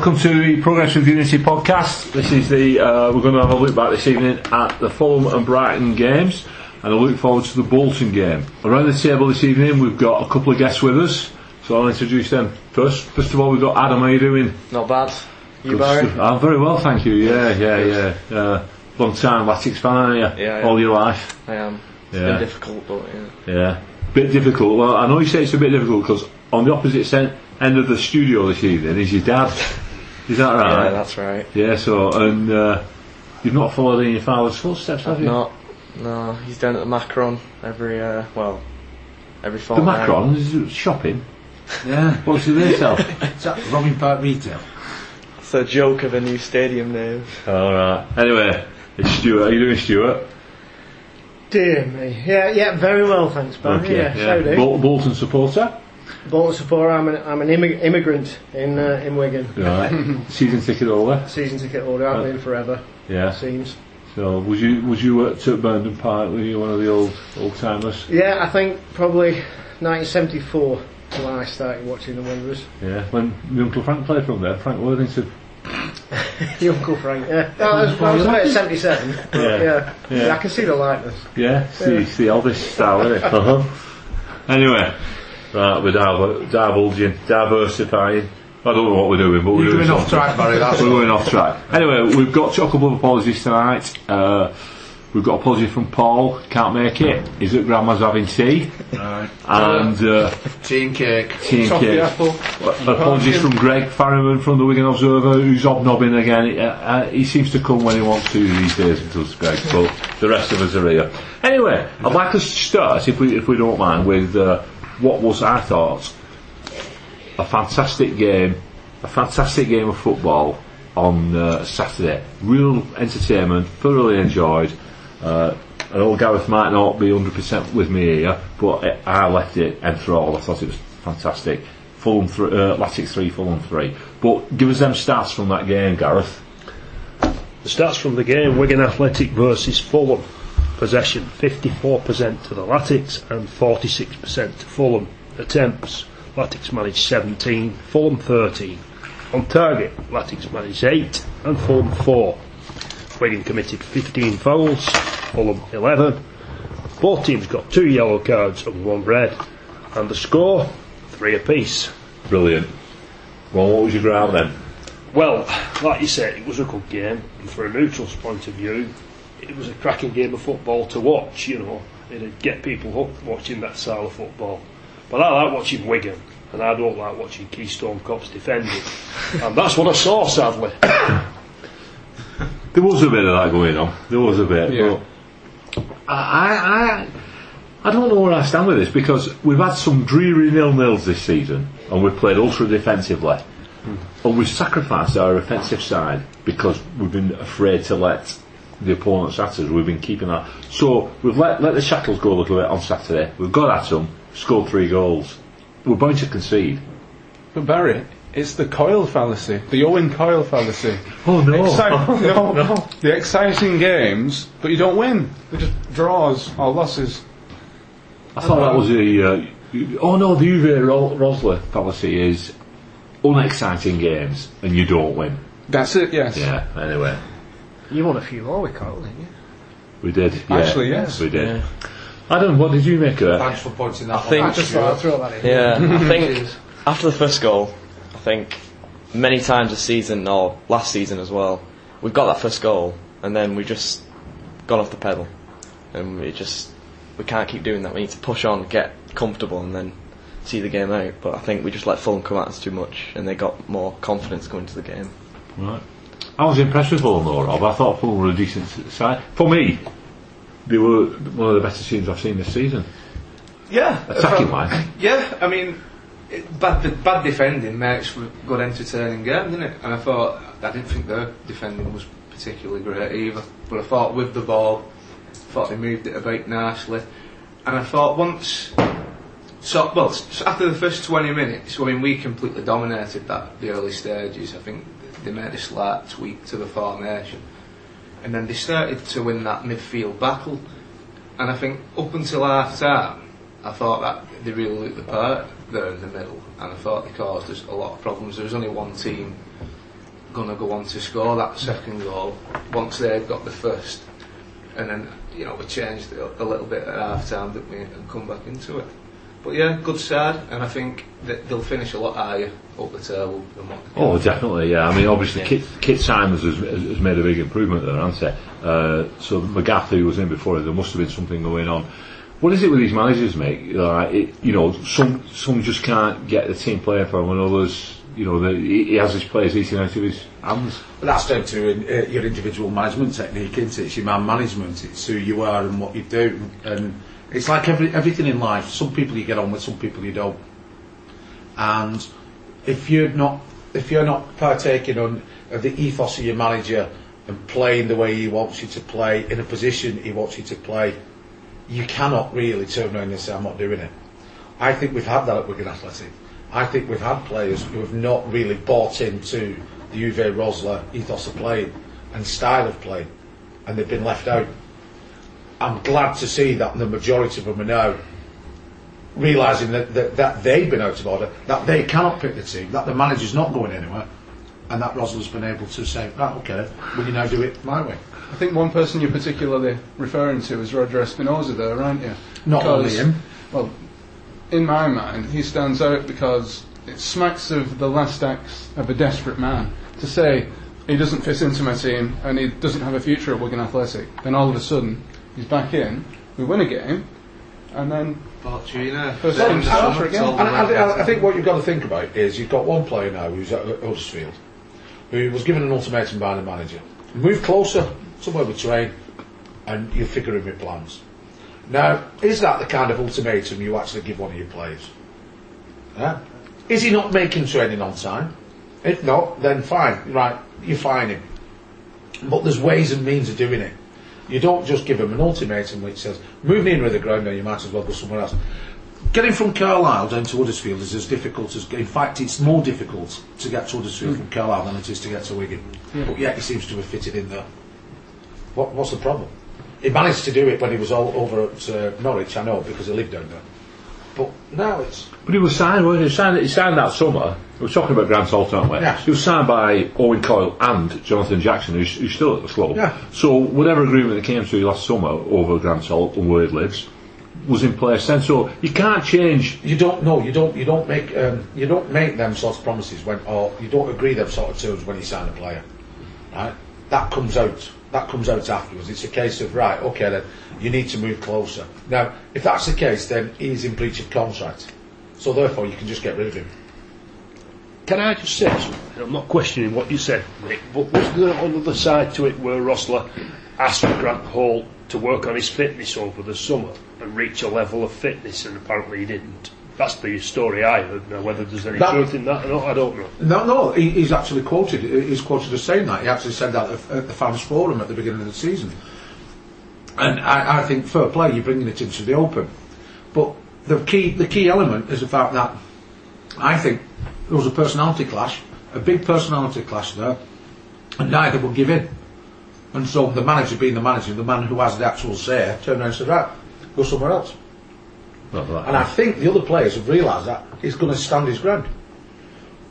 welcome to the Progress with Unity podcast. This is the uh, we're going to have a look back this evening at the Fulham and Brighton games, and I look forward to the Bolton game. Around the table this evening, we've got a couple of guests with us, so I'll introduce them first. First of all, we've got Adam. How are you doing? Not bad. You, Barry? I'm very well, thank you. Yeah, yeah, yeah. Uh, long time Latics fan, aren't you? Yeah, yeah. All your life. I am. It's Yeah. been difficult, but yeah. Yeah. Bit difficult. Well, I know you say it's a bit difficult because on the opposite end of the studio this evening is your dad. Is that right? Yeah, that's right. Yeah, so, and uh, you've not followed in your father's footsteps, have you? Not. No, he's down at the Macron every, uh, well, every The fortnight. Macron is shopping. Yeah. What's do they sell? Is that Robin Park Retail? It's a joke of a new stadium name. Alright. Anyway, it's Stuart. How are you doing, Stuart? Dear me. Yeah, yeah, very well, thanks, Barry. Yeah, so do. Bol- Bolton supporter? Bolton supporter, I'm an, I'm an immig- immigrant in uh, in Wigan. Right. Season ticket holder? Season ticket holder, I've been forever, Yeah. seems. So, was you was you at uh, Park? Were you one of the old old timers? Yeah, I think probably 1974 when I started watching the Wanderers. Yeah. When my Uncle Frank played from there, Frank Worthington. Your Uncle Frank, yeah. No, I was, I was about 77. Yeah. yeah. Yeah. Yeah. I can see the likeness. Yeah, see, it's the Elvis style, isn't it? Uh-huh. Anyway, right, we're divulging, diversifying. I don't know what we're doing, but we're You're doing going off track, Barry, that's We're going off track. Anyway, we've got a couple of apologies tonight. Uh, we've got apology from Paul, can't make it. He's at Grandma's having tea. Right. And uh, Tea and cake. tea and Toffee cake. apple. Apologies from Greg Farriman from the Wigan Observer, who's hobnobbing again. Uh, uh, he seems to come when he wants to these days, does Greg, but the rest of us are here. Anyway, I'd like us to start, if we, if we don't mind, with uh, what was, I thought, a fantastic game, a fantastic game of football on uh, Saturday. Real entertainment, thoroughly enjoyed. Uh, I Gareth might not be 100% with me here, but I I left it enthralled. I thought it was fantastic. Fulham th- uh, Latics 3, Fulham 3. But give us them stats from that game, Gareth. The stats from the game Wigan Athletic versus Fulham. Possession 54% to the Latics and 46% to Fulham. Attempts Latics managed 17, Fulham 13. On target, Latics managed 8 and Fulham 4. Wigan committed 15 fouls, Fulham 11. Both teams got 2 yellow cards and 1 red. And the score, 3 apiece. Brilliant. Well, what was your ground then? Well, like you said, it was a good game, and for a neutral's point of view, it was a cracking game of football to watch, you know. It'd get people hooked watching that style of football. But I like watching Wigan, and I don't like watching Keystone Cops defending. and that's what I saw, sadly. There was a bit of that going on. There was a bit. Yeah. But I, I, I don't know where I stand with this because we've had some dreary nil-nils this season and we've played ultra defensively. And hmm. we've sacrificed our offensive side because we've been afraid to let the opponents at us. We've been keeping that. So we've let, let the shackles go a little bit on Saturday. We've got at them, scored three goals. We're bound to concede. But Barry, it's the Coyle fallacy, the Owen Coyle fallacy. Oh no! Exci- no, The exciting games, but you don't win. They're just draws or losses. I thought that was the. Uh, oh no, the Uwe Ro- Rosler fallacy is unexciting games and you don't win. That's it, yes. Yeah. Anyway, You won a few more with Coyle, didn't you? we did. Yeah, Actually, yes. we did. Yeah. Adam, what did you make of it? Thanks for pointing that I think- out. I just thought I'd throw that in. Yeah, I think after the first goal, I think many times this season, or last season as well, we've got that first goal, and then we just gone off the pedal. And we just, we can't keep doing that. We need to push on, get comfortable, and then see the game out. But I think we just let Fulham come at us too much, and they got more confidence going into the game. Right. I was impressed with Fulham though, Rob. I thought Fulham were a decent side. For me, they were one of the better teams I've seen this season. Yeah, Attacking from- wise. Yeah, I mean, it, bad bad defending makes for a good entertaining game, didn't it? And I thought I didn't think their defending was particularly great either, but I thought with the ball, I thought they moved it about nicely, and I thought once. So, well, after the first 20 minutes, I mean, we completely dominated that, the early stages. I think they made a slight tweak to the formation. And then they started to win that midfield battle. And I think up until half time, I thought that they really looked the part there in the middle. And I thought they caused us a lot of problems. There was only one team going to go on to score that second goal once they'd got the first. And then, you know, we changed a little bit at half time, didn't we, and come back into it. But yeah, good side, and I think that they'll finish a lot higher up the table than what Oh, definitely, yeah. I mean, obviously, Kit, Kit Symons has, has has made a big improvement there, hasn't he? Uh, so Magath, who was in before, there must have been something going on. What is it with these managers, mate? Like, it, you know, some some just can't get the team playing for him, and others, you know, the, he he has his players eating out of his hands. But that's down to uh, your individual management technique, isn't it? It's your man management. It's who you are and what you do. And it's like every, everything in life. Some people you get on with, some people you don't. And if you're not, if you're not partaking on of the ethos of your manager and playing the way he wants you to play in a position he wants you to play, you cannot really turn around and say, "I'm not doing it." I think we've had that at Wigan Athletic. I think we've had players who have not really bought into the Uwe Rosler ethos of playing and style of play, and they've been left out. I'm glad to see that the majority of them are now realising that, that, that they've been out of order, that they cannot pick the team, that the manager's not going anywhere, and that Rosler's been able to say, right, okay, will you now do it my way? I think one person you're particularly referring to is Roger Espinoza, there, aren't you? Not only him. Well, in my mind, he stands out because it smacks of the last acts of a desperate man to say he doesn't fit into my team and he doesn't have a future at Wigan Athletic. Then all of a sudden, he's back in, we win a game, and then Fortuna. First Then time the starter summer again. And I. I, I think what you've got to think about is you've got one player now who's at Huddersfield, who was given an ultimatum by the manager: move closer, somewhere we train, and you figure in your plans. Now, is that the kind of ultimatum you actually give one of your players? Yeah. Is he not making training on time? If not, then fine, right, you fine him. But there's ways and means of doing it. You don't just give him an ultimatum which says, move me in with the ground now, you might as well go somewhere else. Getting from Carlisle down to Huddersfield is as difficult as, in fact, it's more difficult to get to Huddersfield from Carlisle than it is to get to Wigan. But yet he seems to have fitted in there. What, what's the problem? He managed to do it when he was all over at uh, Norwich, I know, because he lived down there. But now it's But he was signed, wasn't he? He signed, he signed that summer. We were talking about Grant Holt, aren't we? Yeah. He was signed by Owen Coyle and Jonathan Jackson, who's, who's still at the club. Yeah. So whatever agreement they came to last summer over Grant Holt and where he lives was in place then. So you can't change. you don't know. You don't. You don't make. Um, you don't make them sorts of promises when, or you don't agree them sort of terms when you sign a player. Right. That comes out. That comes out afterwards. It's a case of right. Okay, then you need to move closer. Now, if that's the case, then he's in breach of contract. So therefore, you can just get rid of him. Can I just say something? I'm not questioning what you said, Nick, but was there another side to it where Rosler asked Grant Holt to work on his fitness over the summer and reach a level of fitness, and apparently he didn't? That's the story I heard. Now, whether there's any That- truth in that or not, I don't know. No, no. He, he's actually quoted. He's quoted as saying that. He actually said that at, the fans forum at the beginning of the season. And I, I think fair play. You're bringing it into the open. But the key, the key element is the fact that I think there was a personality clash, a big personality clash there, and neither will give in. And so the manager, being the manager, the man who has the actual say, turned around and said, "Right, go somewhere else." Not that. And I think the other players have realised that he's going to stand his ground,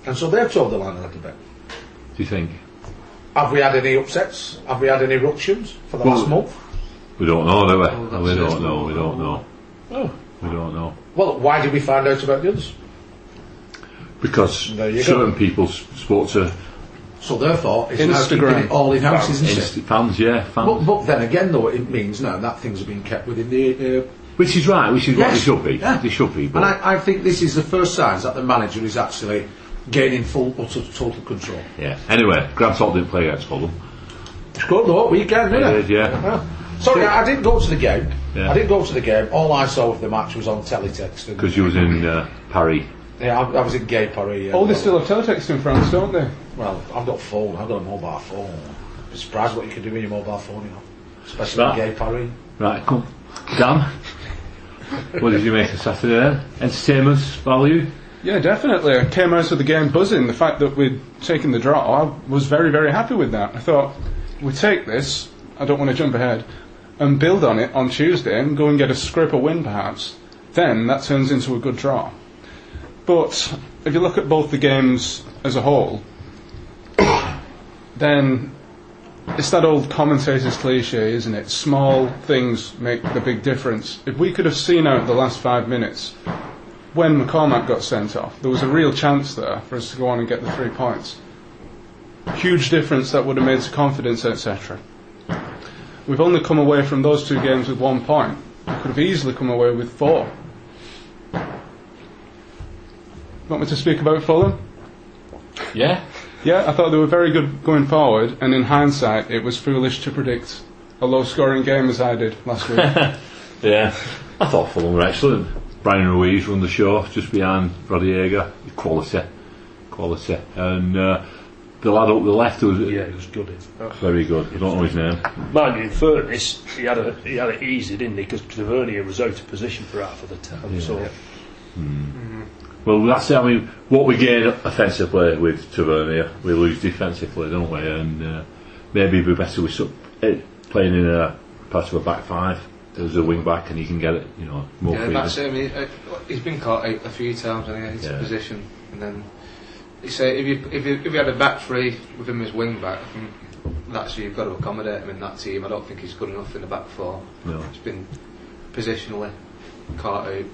and so they've told the line a little bit. Do you think? Have we had any upsets? Have we had any eruptions for the Well- last month? We don't know, do we? Oh, we don't know. We don't know. Oh. We don't know. Well, why did we find out about the others? Because certain go. people s- spoke to So therefore, it's now Instagram. keeping it all in house, isn't it? inst- fans, yeah, fans. But, but then again, though, it means now that things are being kept within the. Uh, which is right, which is what they should be. Yeah. They should be. But and I, I think this is the first signs that the manager is actually gaining full, utter, total control. yeah. Anyway, Grant Holt didn't play against Fulham. Scored the whole weekend, didn't it? did, yeah. Yeah. Sorry, I, I didn't go to the game. Yeah. I didn't go to the game. All I saw of the match was on teletext. Because you was in uh, Paris. Yeah, I, I was in Gay Paris. Yeah, oh, they still have teletext in France, don't they? Well, I've got a phone. I've got a mobile phone. I'm surprised what you can do with your mobile phone, you know. Especially That- in Gay Paris. Right, come. Dan, what did you make of Saturday then? Entertainment value? Yeah, definitely. I came out of the game buzzing. The fact that we'd taken the draw, I was very, very happy with that. I thought, we take this, I don't want to jump ahead, and build on it on Tuesday and go and get a scraper win perhaps. Then that turns into a good draw. But if you look at both the games as a whole, then it's that old commentator's cliche, isn't it? Small things make the big difference. If we could have seen out the last five minutes when McCormack got sent off, there was a real chance there for us to go on and get the three points. Huge difference that would have made to confidence, etc. We've only come away from those two games with one point. We could have easily come away with four. Want me to speak about Fulham? Yeah. Yeah, I thought they were very good going forward, and in hindsight, it was foolish to predict a low scoring game as I did last week. Yeah. I thought Fulham were excellent. Bryan Ruiz run the show just behind Rodallega. Quality. Quality. And uh, the lad up the left was Yeah, it was good. very good. I don't know his name. Mind you, in fairness, he had, a, he had it easy, didn't he? Because Tavernier was out of position for half of the time. So Well, that's it. I mean, what we gain offensively with Tavernier, we lose defensively, don't we? And uh, maybe it'd be better with eh, playing in a part of a back five. There's a wing back, and he can get it, you know, more Yeah, that's it. I mean, uh, he's been caught out a few times and he hits Yeah. a position, and then you say if you if you if you had a back three with him as wing back, that's you've got to accommodate him in that team. I don't think he's good enough in the back four. No. He's been positionally caught out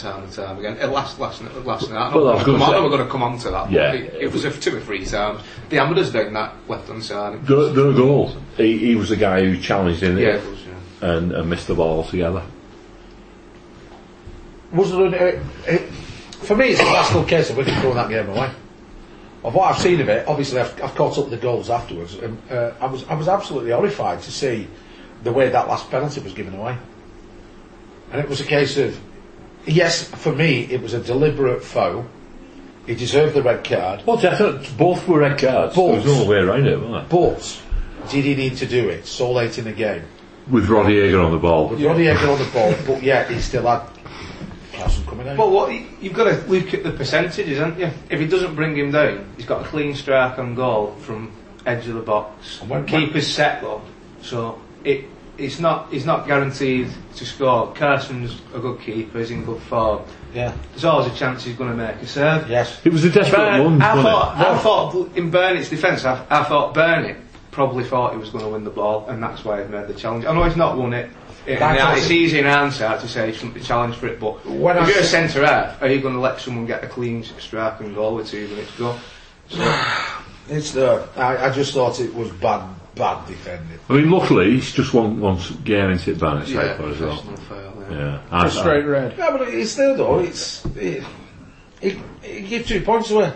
time and time again. Uh, last last last night. I Well, know I was we're gonna gonna say- we're going to come on to that. Yeah. it, it was a two or three times. The Amadeus down that left hand side. The, the goal, he, he was the guy who challenged in yeah, it it was. Yeah. and, and missed the ball altogether. Was there an, uh, uh, for me, it's a classical case of Wigan throwing that game away. Of what I've seen of it, obviously I've, I've caught up with the goals afterwards, and uh, I was I was absolutely horrified to see the way that last penalty was given away. And it was a case of, yes, for me, it was a deliberate foul. He deserved the red card, Well, definitely, both were red cards. Both. There was no way around it, was there? but did he need to do it so late in the game? With Rodallega on the ball. With Roddy Edgar on the ball, but yet he still had Carson coming out. But what you've got to look at the percentages, haven't you? If he doesn't bring him down, he's got a clean strike on goal from edge of the box. And when- Keeper's set though, so it it's not he's not guaranteed to score. Carson's a good keeper, he's in good form. yeah, There's always a chance he's going to make a serve. yes. It was a desperate Burn, run, I wasn't thought, I thought in Barnett's defence, I, I thought Burnett probably thought he was going to win the ball, and that's why he made the challenge. I know he's not won it. It- it's awesome. easy in hindsight to say he shouldn't be challenged for it, but When if I you're a s- centre half, are you going to let someone get a clean strike and goal with two minutes to go? So, It's the. I, I just thought it was bad, bad defending. I mean, luckily, it's just one, one game into it, Barnett's yeah, favour as well. professional fail, yeah. Yeah. I- A straight red. Yeah, but it's still though. It's it, it, it give two points away,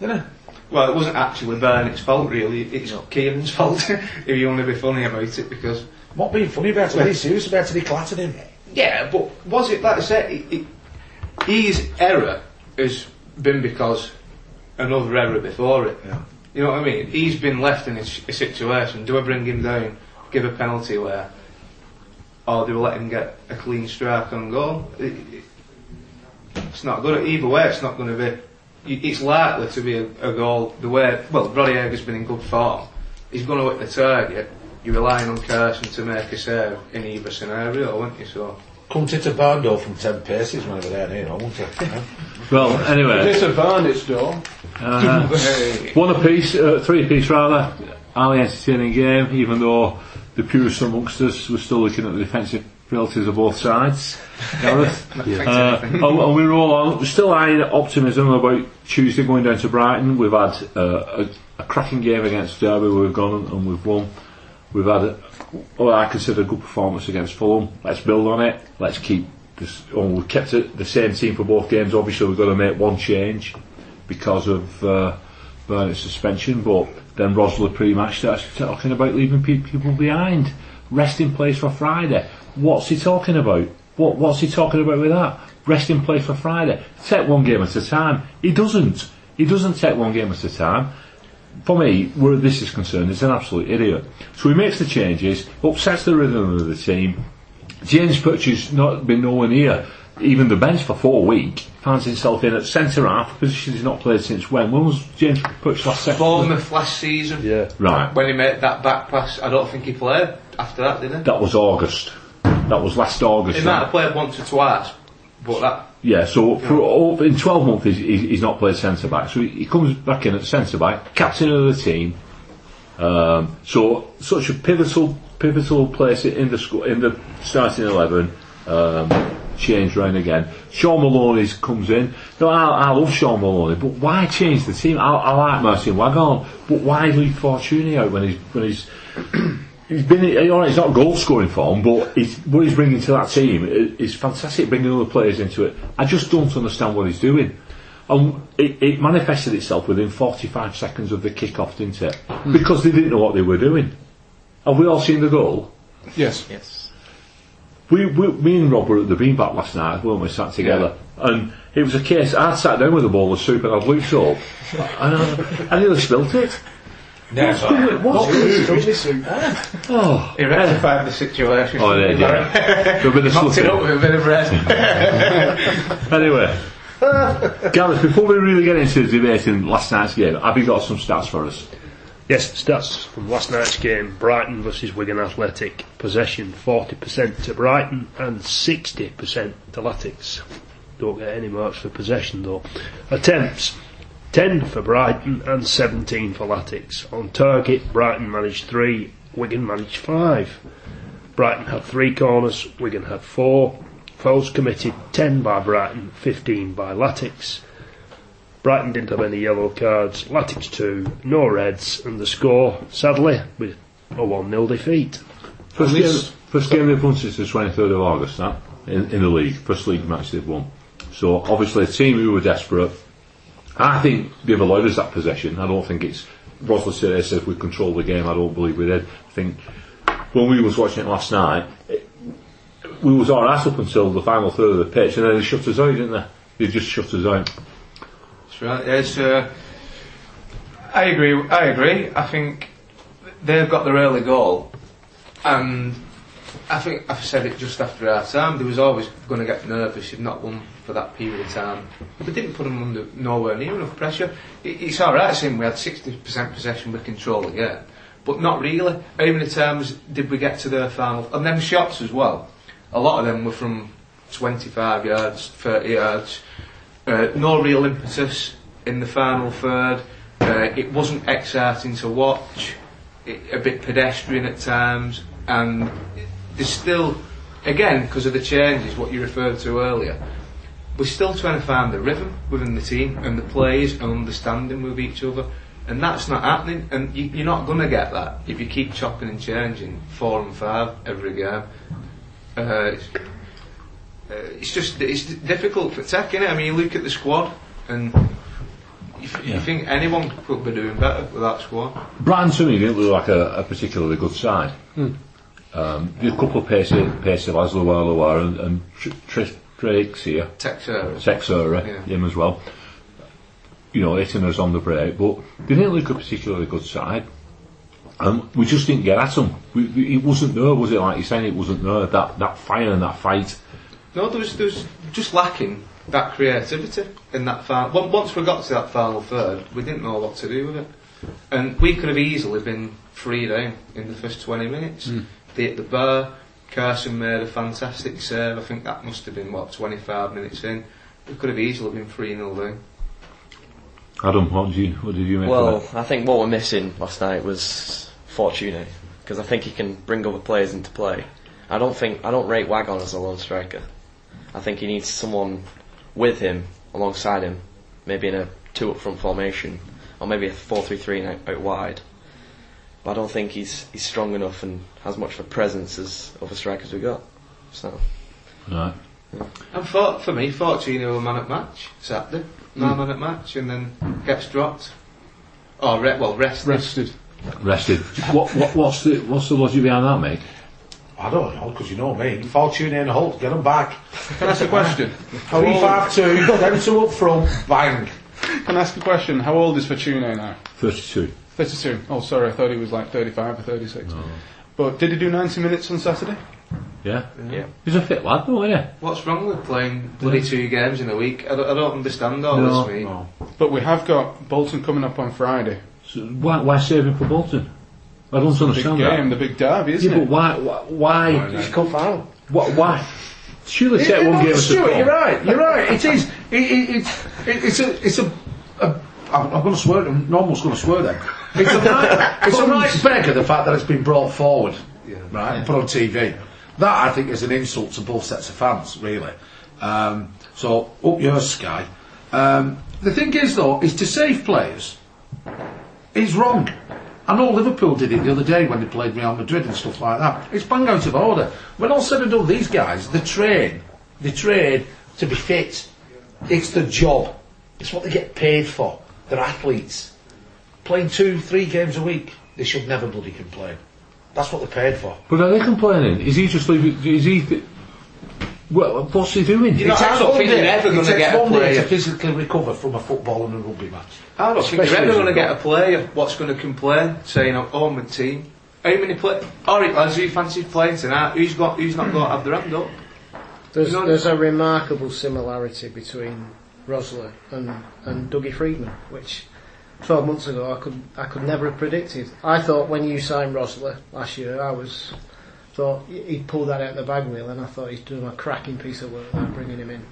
didn't it? Well, it wasn't actually Barnett's fault, really. It's Kieran's fault, if you want to be funny about it, because Not being funny about it. He's serious about it. He clattered him. Yeah, but was it like I said? It, it, his error has been because another error before it. Yeah. You know what I mean? He's been left in a situation. Do I bring him down, give a penalty where, or do I let him get a clean strike on goal? It, it, it's not good. Either way, it's not going to be. It's likely to be a, a goal. The way well, Rodallega's been in good form. He's going to hit the target. You're relying on Carson to make a save in either scenario, aren't you? So. Come to Bando from ten paces whenever they're near, won't it? Yeah. Well, anyway, It's a Barnett's door. Uh, one apiece, uh, three apiece rather. Highly entertaining game, even though the purists amongst us were still looking at the defensive frailties of both sides. Gareth. Uh, and, and we roll on. We're still high optimism about Tuesday going down to Brighton. We've had uh, a, a cracking game against Derby. We've gone and we've won. We've had, a, what I consider a good performance against Fulham. Let's build on it. Let's keep this. Oh, we've kept it the same team for both games. Obviously, we've got to make one change because of uh, Barnett's suspension. But then Rosler pre-match starts talking about leaving pe- people behind. Rest in place for Friday. What's he talking about? What What's he talking about with that? Rest in place for Friday. Take one game at a time. He doesn't. He doesn't take one game at a time. For me, where this is concerned, he's an absolute idiot. So he makes the changes, upsets the rhythm of the team. James Pritchard's not been nowhere near even the bench for four weeks. Finds himself in at centre half, a position he's not played since when? When was James Pritchard last season Bournemouth last season. Yeah. Right. When he made that back pass, I don't think he played after that, did he? That was August. That was last August. He might that. have played once or twice, but that Yeah, so for all, in 12 months he's, he's he's not played centre back. So he, he comes back in at centre back, captain of the team, Um, so such a pivotal pivotal place in the squ- in the starting eleven. Um, changed round again. Shaun Maloney comes in. No, I, I love Shaun Maloney, but why change the team? I, I like Martyn Waghorn, but why leave Fortuny out when he's when he's He's been, you know, he's not goal scoring form, but he's, what he's bringing to that team is fantastic, bringing other players into it. I just don't understand what he's doing. And it, it manifested itself within 45 seconds of the kick-off, didn't it? Hmm. Because they didn't know what they were doing. Have we all seen the goal? Yes. Yes. We, we, me and Rob were at the beanbag last night, weren't we, sat together? And it was a case, I'd sat down with a bowl of soup and I'd looked up, and I, I nearly spilt it. Never. What's Oh, He rectified the situation. oh, there, yeah. So a bit of Mopped it up with a bit of bread. Anyway, Gareth, before we really get into debating last night's game, have you got some stats for us? Yes, stats from last night's game Brighton versus Wigan Athletic. Possession 40% to Brighton and 60% to Latics. Don't get any marks for possession though. Attempts 10 for Brighton and 17 for Latics. On target, Brighton managed 3, Wigan managed 5. Brighton had 3 corners, Wigan had 4. Fouls committed 10 by Brighton, 15 by Latics. Brighton didn't have any yellow cards, Latics 2, no reds, and the score, sadly, with a 1 0 defeat. First At game, least- first game they've won since the 23rd of August, that, in, in the league. First league match they've won. So obviously a team who were desperate. I think they've allowed us that possession. I don't think it's, Rosler said, said we controlled the game. I don't believe we did. I think when we was watching it last night, it, we was alright up until the final third of the pitch and then they shut us out, didn't they? They just shut us out. Right. Yes, uh, I agree. I agree. I think they've got their early goal, and I think I've said it just after our time. They was always going to get nervous if not won for that period of time. But they didn't put them under nowhere near enough pressure. It, it's all right saying we had 60% possession with control again, but not really. How many times did we get to their final? And them shots as well. A lot of them were from 25 yards, 30 yards. Uh, no real impetus in the final third. Uh, it wasn't exciting to watch. It, a bit pedestrian at times, and there's still, again, because of the changes, what you referred to earlier. We're still trying to find the rhythm within the team and the players and understanding with each other, and that's not happening. And you, you're not going to get that if you keep chopping and changing four and five every game. Uh, uh, it's just it's difficult for Tech, innit? I mean, you look at the squad and you, f- you think anyone could be doing better with that squad. Brighton to me didn't look like a, a particularly good side. Um, there's a couple of pacey, pacey lads, LuaLua and, and Tr- Tr- Trix here, Tech service. Teixeira, Yeah. him as well. You know, hitting us on the break, but they didn't look a particularly good side. And we just didn't get at them. We, we, it wasn't there, was it? Like you're saying, it wasn't there. That that fire and that fight. No, there was, there was just lacking that creativity in that final. on- Once we got to that final third, we didn't know what to do with it. And we could have easily been three down in the first 20 minutes. Hmm. They hit the bar. Carson made a fantastic save. I think that must have been, what, 25 minutes in. We could have easily been 3 0 down. Adam, what did you what did you make Well, of that? I think what we're missing last night was Fortune, eh? because I think he can bring other players into play. I don't think I don't rate Waghorn as a lone striker. I think he needs someone with him alongside him, maybe in a two up front formation, or maybe a four-three-three out, out wide. But I don't think he's he's strong enough and has much of a presence as other strikers we got. So Right. And for, for me, Fortino were man at match Saturday. Hmm. No man at match, and then gets dropped. Or, re- well, rested. Rested. Rested. what, what what's the what's the logic behind that, mate? I don't know, because you know me. Fortune in Holt, get them back. Can I ask a question? How Three old, five two, them two up front, bang. can I ask a question? How old is Fortune now? Thirty-two. 32. Oh, sorry, I thought he was like 35 or 36. But did he do 90 minutes on Saturday? Yeah. yeah, He's a fit lad, though, isn't he? What's wrong with playing bloody two games in a week? I don't, I don't understand all No, this, mate. No. But we have got Bolton coming up on Friday. So why, why save him for Bolton? I don't Big understand game, that. the big derby, isn't it? Yeah, but why? Why? why, He's come final. why, why? Surely Yeah, take no, one game as a Stuart, draw. you're right. You're right. It is. It, it, it, it, it's a. It's a. a I'm, I'm going to swear. I'm almost going to swear then. It's a right, it's a right beggar the fact that it's been brought forward, right, and put on TV. That I think is an insult to both sets of fans, really. Um, so up yours, Sky. Um, the thing is, though, is to save players is wrong. I know Liverpool did it the other day when they played Real Madrid and stuff like that. It's bang out of order. When all said and done, these guys, they train, they train to be fit. It's the job. It's what they get paid for. They're athletes. Playing two, three games a week, they should never bloody complain. That's what they're paid for. But are they complaining? Is he just leaving? Is he? Th- well, what's he doing? You know, It I takes don't one think day- they're ever going to takes get a one day player. to physically recover from a football and a rugby match. I don't think Especially they're ever going to get a goal. player what's going to complain, saying, "Oh, oh my team." How many play? All right, lads, who fancies playing tonight? Who's got? Who's not got to have their hand up? There's, You know- there's a remarkable similarity between Rosler and, and Dougie Freedman, which 12 months ago I could I could never have predicted. I thought when you signed Rosler last year, I was thought he'd pull that out of the bag wheel, and I thought he's doing a cracking piece of work there, bringing him in.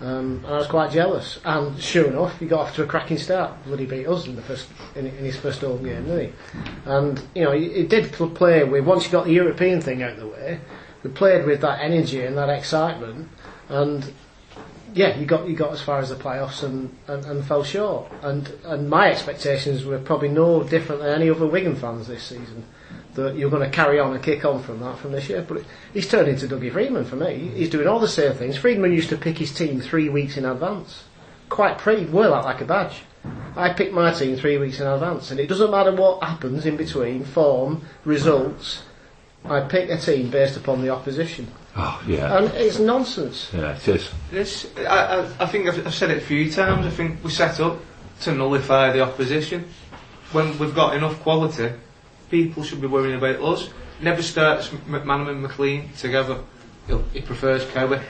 Um, and I was quite jealous. And sure enough, he got off to a cracking start. Bloody beat us in the first in, in his first home game, didn't he? And you know, he, he did pl- play with once you got the European thing out of the way. We played with that energy and that excitement, and yeah, you got you got as far as the playoffs and, and, and fell short. And and my expectations were probably no different than any other Wigan fans this season. That you're going to carry on and kick on from that from this year. But he's turned into Dougie Freedman for me. He's doing all the same things. Friedman used to pick his team three weeks in advance. Quite pretty, wear that like a badge. I pick my team three weeks in advance, and it doesn't matter what happens in between, form, results. I pick a team based upon the opposition, Oh yeah, and it's nonsense. yeah, it is. This, I, I, I think I've, I've said it a few times. I think we set up to nullify the opposition. When we've got enough quality, people should be worrying about us. Never starts McManaman and McClean together. He'll, prefers Cowie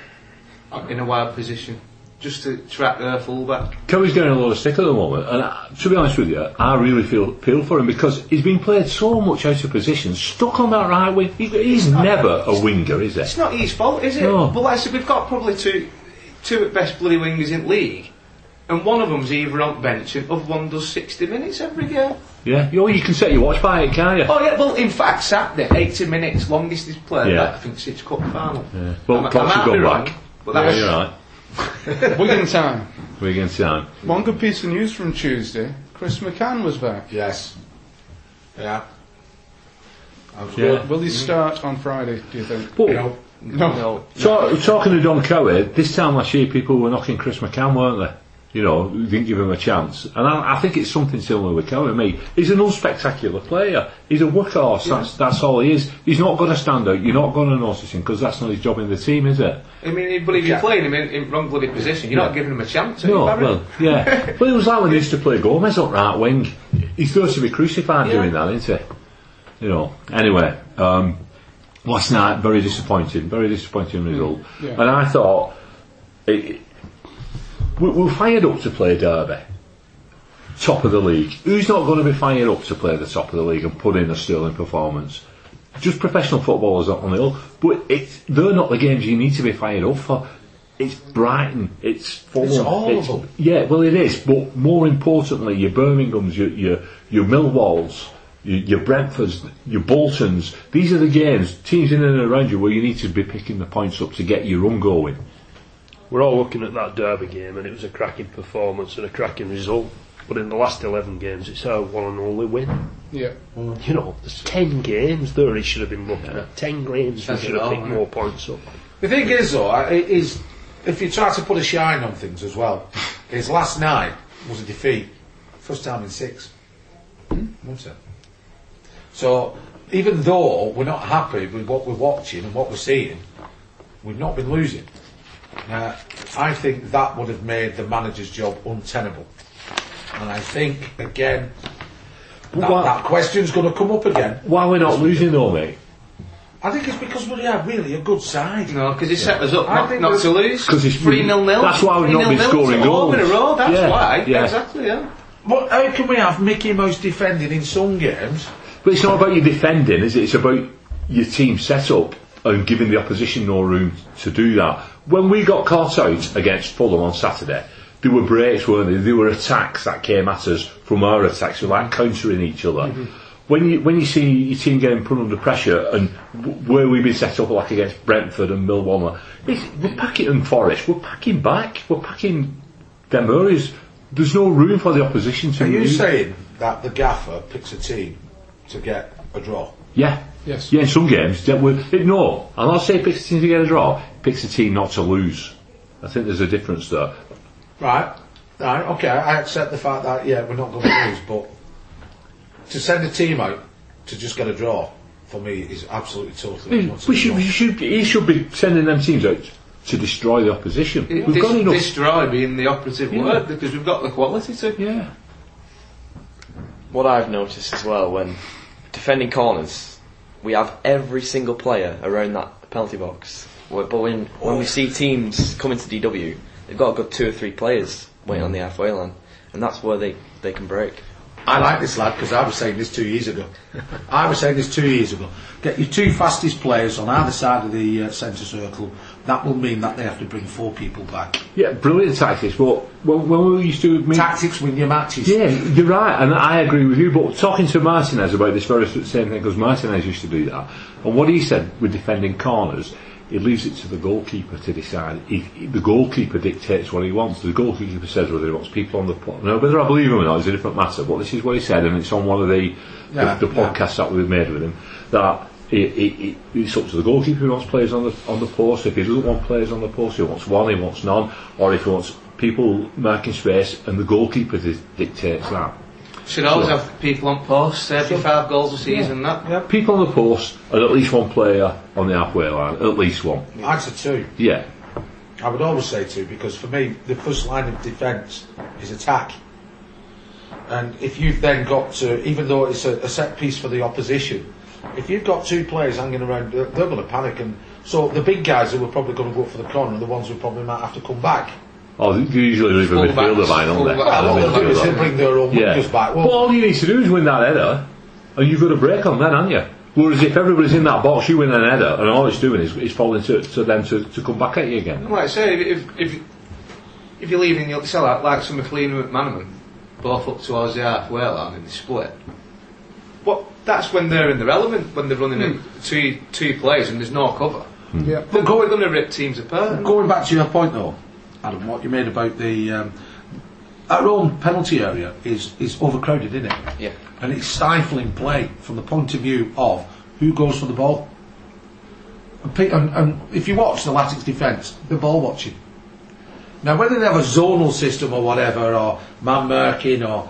in a wide position, just to track their fullback. Cody's getting a lot of stick at the moment, and uh, to be honest with you, I really feel feel for him because he's been played so much out of position, stuck on that right wing. He, he's never a winger, is he? It's not his fault, is it? No. But like I said, we've got probably two, two at best bloody wingers in the league, and one of them's either on bench and other one does 60 minutes every game. Yeah, you, you can set your watch by it, can't you? Oh yeah, well in fact Saturday, 80 minutes, longest he's played, Yeah. that, I think since cup final. Yeah. Well, I, Potts I has might be gone wrong, back. but Yeah, that's, you're right. Wigan time. We're against time. One good piece of news from Tuesday. Chris McCann was back. Yes. Yeah. Yeah. Will he mm-hmm. start on Friday? Do you think? But, No. No. No, talk, talking to Don Cowie, this time last year people were knocking Chris McCann, weren't they? You know, didn't give him a chance. And I, I think it's something similar with Cowie. Mate, he's an unspectacular player. He's a workhorse. That's, that's all he is. He's not going to stand out. You're not going to notice him because that's not his job in the team, is it? I mean, but if you're playing him in, in wrong bloody position, you're not giving him a chance. are No, you, well, yeah. well, it was like when he used to play Gomez up right wing. He's supposed to be crucified Yeah. doing that, isn't he? You know. Anyway, um, last night very disappointing, very disappointing result. yeah. And I thought it, we, we're fired up to play Derby, top of the league. Who's not going to be fired up to play the top of the league and put in a sterling performance? Just professional footballers on the whole, but it's, they're not the games you need to be fired up for. It's Brighton, it's Fulham, It's all of them. yeah, well, it is, but more importantly, your Birminghams, your your, your Millwalls, your, your Brentfords, your Boltons. These are the games, teams in and around you, where you need to be picking the points up to get your run going. We're all looking at that Derby game, and it was a cracking performance and a cracking result. But in the last 11 games, it's our one and only win. Yeah. You know, there's 10 games there he should have been looking at. 10 games we Says should have picked doesn't more points up. The thing is, though, I- it is if you try to put a shine on things as well, is last night was a defeat, first time in six. Hmm? Wasn't? So even though we're not happy with what we're watching and what we're seeing, we've not been losing. Uh, I think that would have made the manager's job untenable. And I think again that, why- that question's going to come up again. Why we're not losing though, mate? I think it's because we are really a good side. No, because he set us up I not, think not we're- to lose. 'Cause it's- 3 0 nil. that's why we've not been scoring goals. in a row, that's Yeah, why. yeah. Exactly, yeah. But how can we have Mickey Mouse defending in some games? But it's not about you defending, is it? It's about your team setup and giving the opposition no room to do that. When we got caught out against Fulham on Saturday, there were breaks, weren't there? There were attacks that came at us from our attacks, we were like countering each other. Mm-hmm. When you when you see your team getting put under pressure and w- where we've been set up like against Brentford and Millwall, we're packing and Forest, we're packing back, we're packing them areas. There's no room for the opposition to Are you saying that the gaffer picks a team to get a draw? Yeah. Yes. Yeah, in some games. that we- No, I'm not saying picks a team to get a draw, picks a team not to lose. I think there's a difference there. Right, right, okay, I accept the fact that, yeah, we're not going to lose, but to send a team out to just get a draw, for me, is absolutely totally We, we should, we should, he should be sending them teams out to destroy the opposition. It, We've dis- got enough. destroy being the operative Yeah. word because we've got the quality to. yeah. What I've noticed as well when defending corners, we have every single player around that penalty box. But when when we see teams come into DW, they've got a good two or three players waiting on the halfway line, and that's where they, they can break. I like this lad because I was saying this two years ago. I was saying this two years ago. Get your two fastest players on either side of the uh, centre circle. That will mean that they have to bring four people back. Yeah, brilliant tactics. But when, when we used to meet, Tactics win your matches. yeah, you're right, and I agree with you. But talking to Martinez about this very same thing, because Martinez used to do that, and what he said with defending corners, he leaves it to the goalkeeper to decide. He, he- the goalkeeper dictates what he wants. The goalkeeper says whether he wants people on the pot. Now, whether I believe him or not is a different matter. But this is what he said, and it's on one of the Yeah, the, the yeah. podcasts that we've made with him. That it, it, it, it's up to the goalkeeper who wants players on the on the post. If he doesn't want players on the post, he wants one, he wants none, or if he wants people marking space, and the goalkeeper di- dictates that. Should always So- have people on post, 35 goals a season, that. Yeah. People on the post, and at least one player on the halfway line, at least one. I'd say two. Yeah, I would always say two because for me, the first line of defence is attack. And if you've then got to, even though it's a, a set piece for the opposition, if you've got two players hanging around, they're, they're going to panic. And so the big guys who are probably going to go up for the corner are the ones who probably might have to come back. oh, they usually leave a midfielder backs, line, don't they? full Well, And a they'll do is midfielder. they'll bring their own Yeah. back. Well, Well, all you need to do is win that header, and you've got a break on then, haven't you? Whereas if everybody's in that box, you win an header, and all it's doing is, is falling to, to them to, to come back at you again. Like I say, if, if, if, if you're leaving you'll sell out like some McClean and McManaman, both up towards the halfway line in the split, what, that's when they're in their element, when they're running in two, two players and there's no cover. Yeah. They're going to rip teams apart. going back to your point though, Adam, what you made about the um, our own penalty area is is overcrowded, isn't it? Yeah. And it's stifling play from the point of view of who goes for the ball. And, pe- and, and if you watch the Latics defence, they're ball watching. Now, whether they have a zonal system or whatever, or man marking, or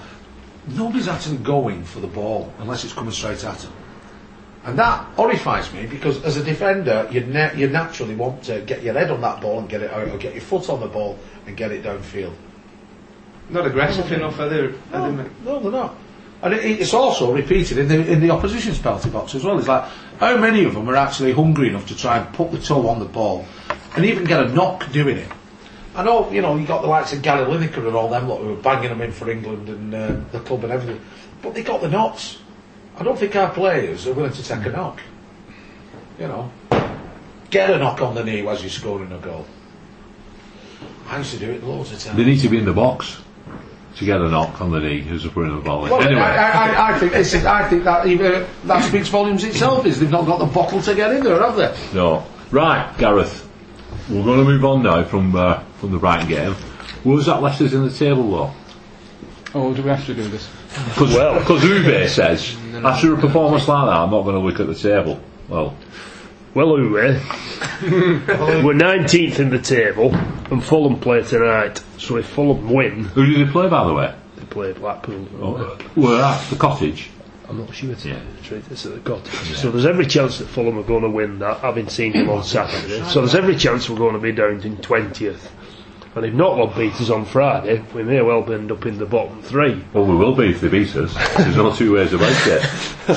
nobody's actually going for the ball unless it's coming straight at them. And that horrifies me because as a defender, you na- you naturally want to get your head on that ball and get it out, or get your foot on the ball and get it downfield. Not aggressive enough, are they? Are they No, no, they're not. And it, it's also repeated in the in the opposition's penalty box as well. It's like how many of them are actually hungry enough to try and put the toe on the ball and even get a knock doing it. I know, you know, you got the likes of Gary Lineker and all them lot who were banging them in for England and uh, the club and everything, but they got the knocks. I don't think our players are willing to take a knock. You know, get a knock on the knee as you're scoring a goal. I used to do it loads of times. They need to be in the box to get a knock on the knee who's putting the ball in. Well, anyway, I, I, I think I think that even that speaks volumes itself. Is they've not got the bottle to get in there, have they? no. Right, Gareth. We're going to move on now from uh, from the Brighton game. Was that left us in the table though? Oh, do we have to do this? Because Well- cause Uwe says after a performance like that, I'm not going to look at the table. Well, Well, Uwe, we're 19th in the table, and Fulham play tonight. So if Fulham win, who do they play by the way? they play Blackpool. Oh, well, at the cottage. I'm not sure to Yeah. treat this at the cottage. So there's every chance that Fulham are going to win that, having seen them on Saturday. So there's every chance we're going to be down in 20th. And if not one beat us on Friday, we may well end up in the bottom three. Well, we will be if they beat us. There's no two ways about it.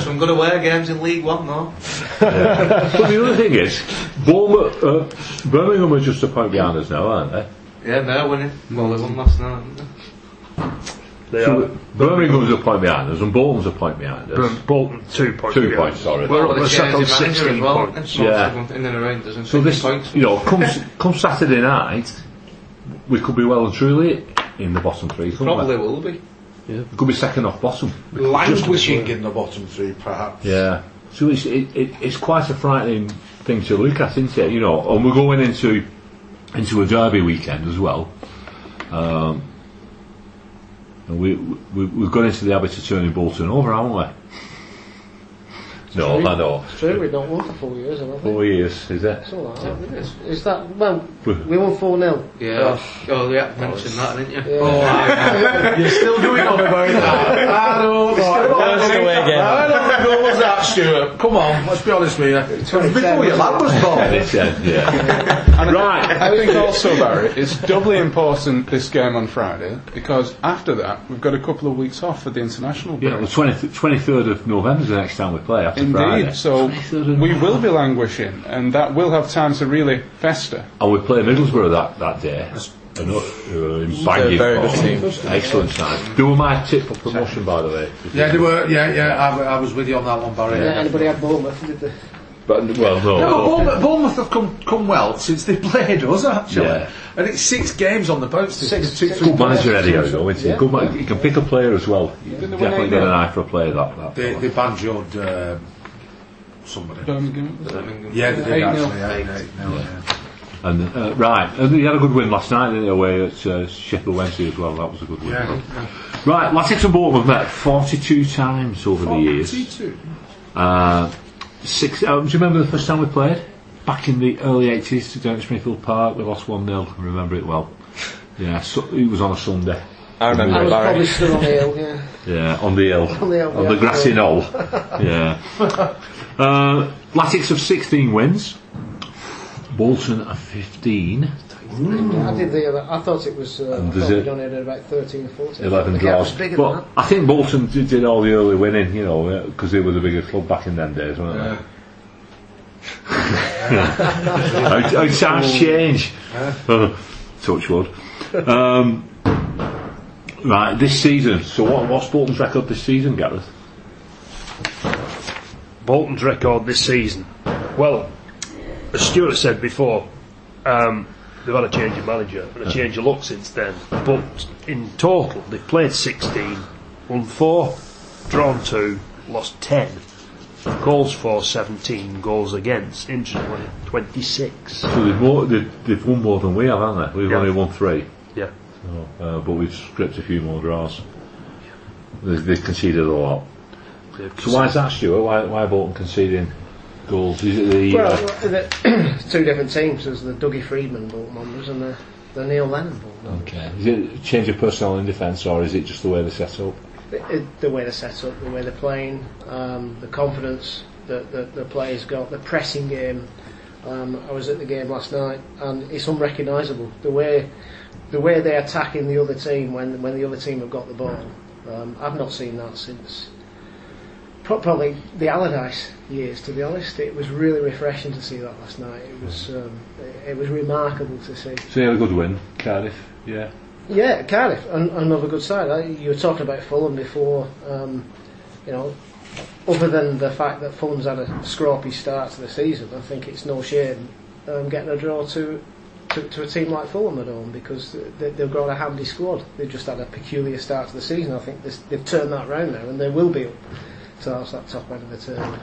Some good away games in League One, though. But the other thing is, Bournemouth, uh, Birmingham are just a point behind us now, aren't they? Yeah, they're winning. Well, they won last night. Haven't they? They So are. Birmingham's a point behind us, and Bolton's a point behind us. Bolton two points. Two behind. points, sorry. We're, Well, we're the sat on in manager 16 as well. points. Most Yeah. in and around us and So this, points. you know, come come Saturday night, we could be well and truly in the bottom three. couldn't Probably we? will be. Yeah. We could be second off bottom. Languishing in the bottom three, perhaps. Yeah. So it's it, it, it's quite a frightening thing to look at, isn't it? You know, and we're going into into a derby weekend as well. Um, and we, we we've got into the habit of turning Bolton over, haven't we? No, I know. It's true, we've not won for four years, haven't we? Four years, is it? It's all right, isn't it? Is that, well, we won 4 0. Yeah. Oh, yeah, mentioned that, didn't you? Oh, You're still going on about that. I don't know. First away game. I don't know what's that, Stuart. Come on, let's be honest with you. It was before your lad was born. It's, yeah. right. I think also, Barry, it's doubly important this game on Friday because after that we've got a couple of weeks off for the international break. Yeah, the 20, 23rd of November is the next time we play after Friday. Indeed, so 23rd of we will be languishing, and that will have time to really fester. And we play Middlesbrough that, that day. I know, who in banging very good team. Excellent side. They were my tip for promotion, by the way. Yeah, they were. Yeah, yeah. I, I was with you on that one, Barry. Yeah, anybody had Bournemouth, did they? But well, no. No, but Bournemouth, Bournemouth have come come well since they played us actually, Yeah. and it's six games on the bounce. Six- two, six- three Good manager. Eddie Howe, though, isn't he? Yeah. Good man- he can pick a player as well. You Didn't definitely eight get an eye for a player. That, that They, fella. they banjoed um, somebody. Birmingham. Birmingham. Yeah, they did Eight actually. nil. Yeah, eight nil, yeah. And uh, right, and he had a good win last night, didn't he, away at uh, Sheffield Wednesday as well. That was a good win. Yeah. Right, Latics and Bournemouth met 42 times over the years. 42. Uh, six. Uh, do you remember the first time we played? Back in the early 80s down at Springfield Park, we lost 1 0. I remember it well. Yeah, so, it was on a Sunday. I remember I it, was probably still on the hill, yeah. Yeah, on the hill. On the hill, On yeah. the grassy knoll. yeah. Uh, Latics have 16 wins. Bolton are 15. I did the other, I thought it was, uh, I thought does we'd it- done it at about 13 or 14. 11 the draws. But than I think Bolton did, did all the early winning, you know, because they were the bigger club back in them days, weren't Yeah. they? How, how times change. Touch wood. Um, right, this season. So what, what's Bolton's record this season, Gareth? Bolton's record this season. Well, as Stuart said before, um, they've had a change of manager and a change of look since then. But in total, they've played 16, won 4, drawn 2, lost 10. Goals for 17, goals against, interestingly, 26. So they've, more, they've, they've won more than we have, haven't they? We've Yeah. only won three. Yeah. So, uh, but we've scripted a few more draws. They've, they've conceded a lot. So why is that, Stuart? Why, why Bolton conceding goals? Is it the... Well, uh, the, two different teams. There's the Dougie Freedman Bolton members and the, the Neil Lennon Bolton members. Okay. Is it a change of personnel in defence, or is it just the way they're set up? It- the way they're set up, the way they're playing, um, the confidence that, that the players got, the pressing game. Um, I was at the game last night, and it's unrecognisable the way the way they're attacking the other team when when the other team have got the ball. Um, I've not seen that since probably the Allardyce years. To be honest, it was really refreshing to see that last night. It was um, it, was remarkable to see. So you had a good win, Cardiff. Yeah. Yeah, Cardiff, an- another good side. You were talking about Fulham before. Um, you know, other than the fact that Fulham's had a scrappy start to the season, I think it's no shame um, getting a draw to, to to a team like Fulham at home because they, they've got a handy squad. They've just had a peculiar start to the season. I think this, they've turned that round now, and they will be up towards that top end of the table.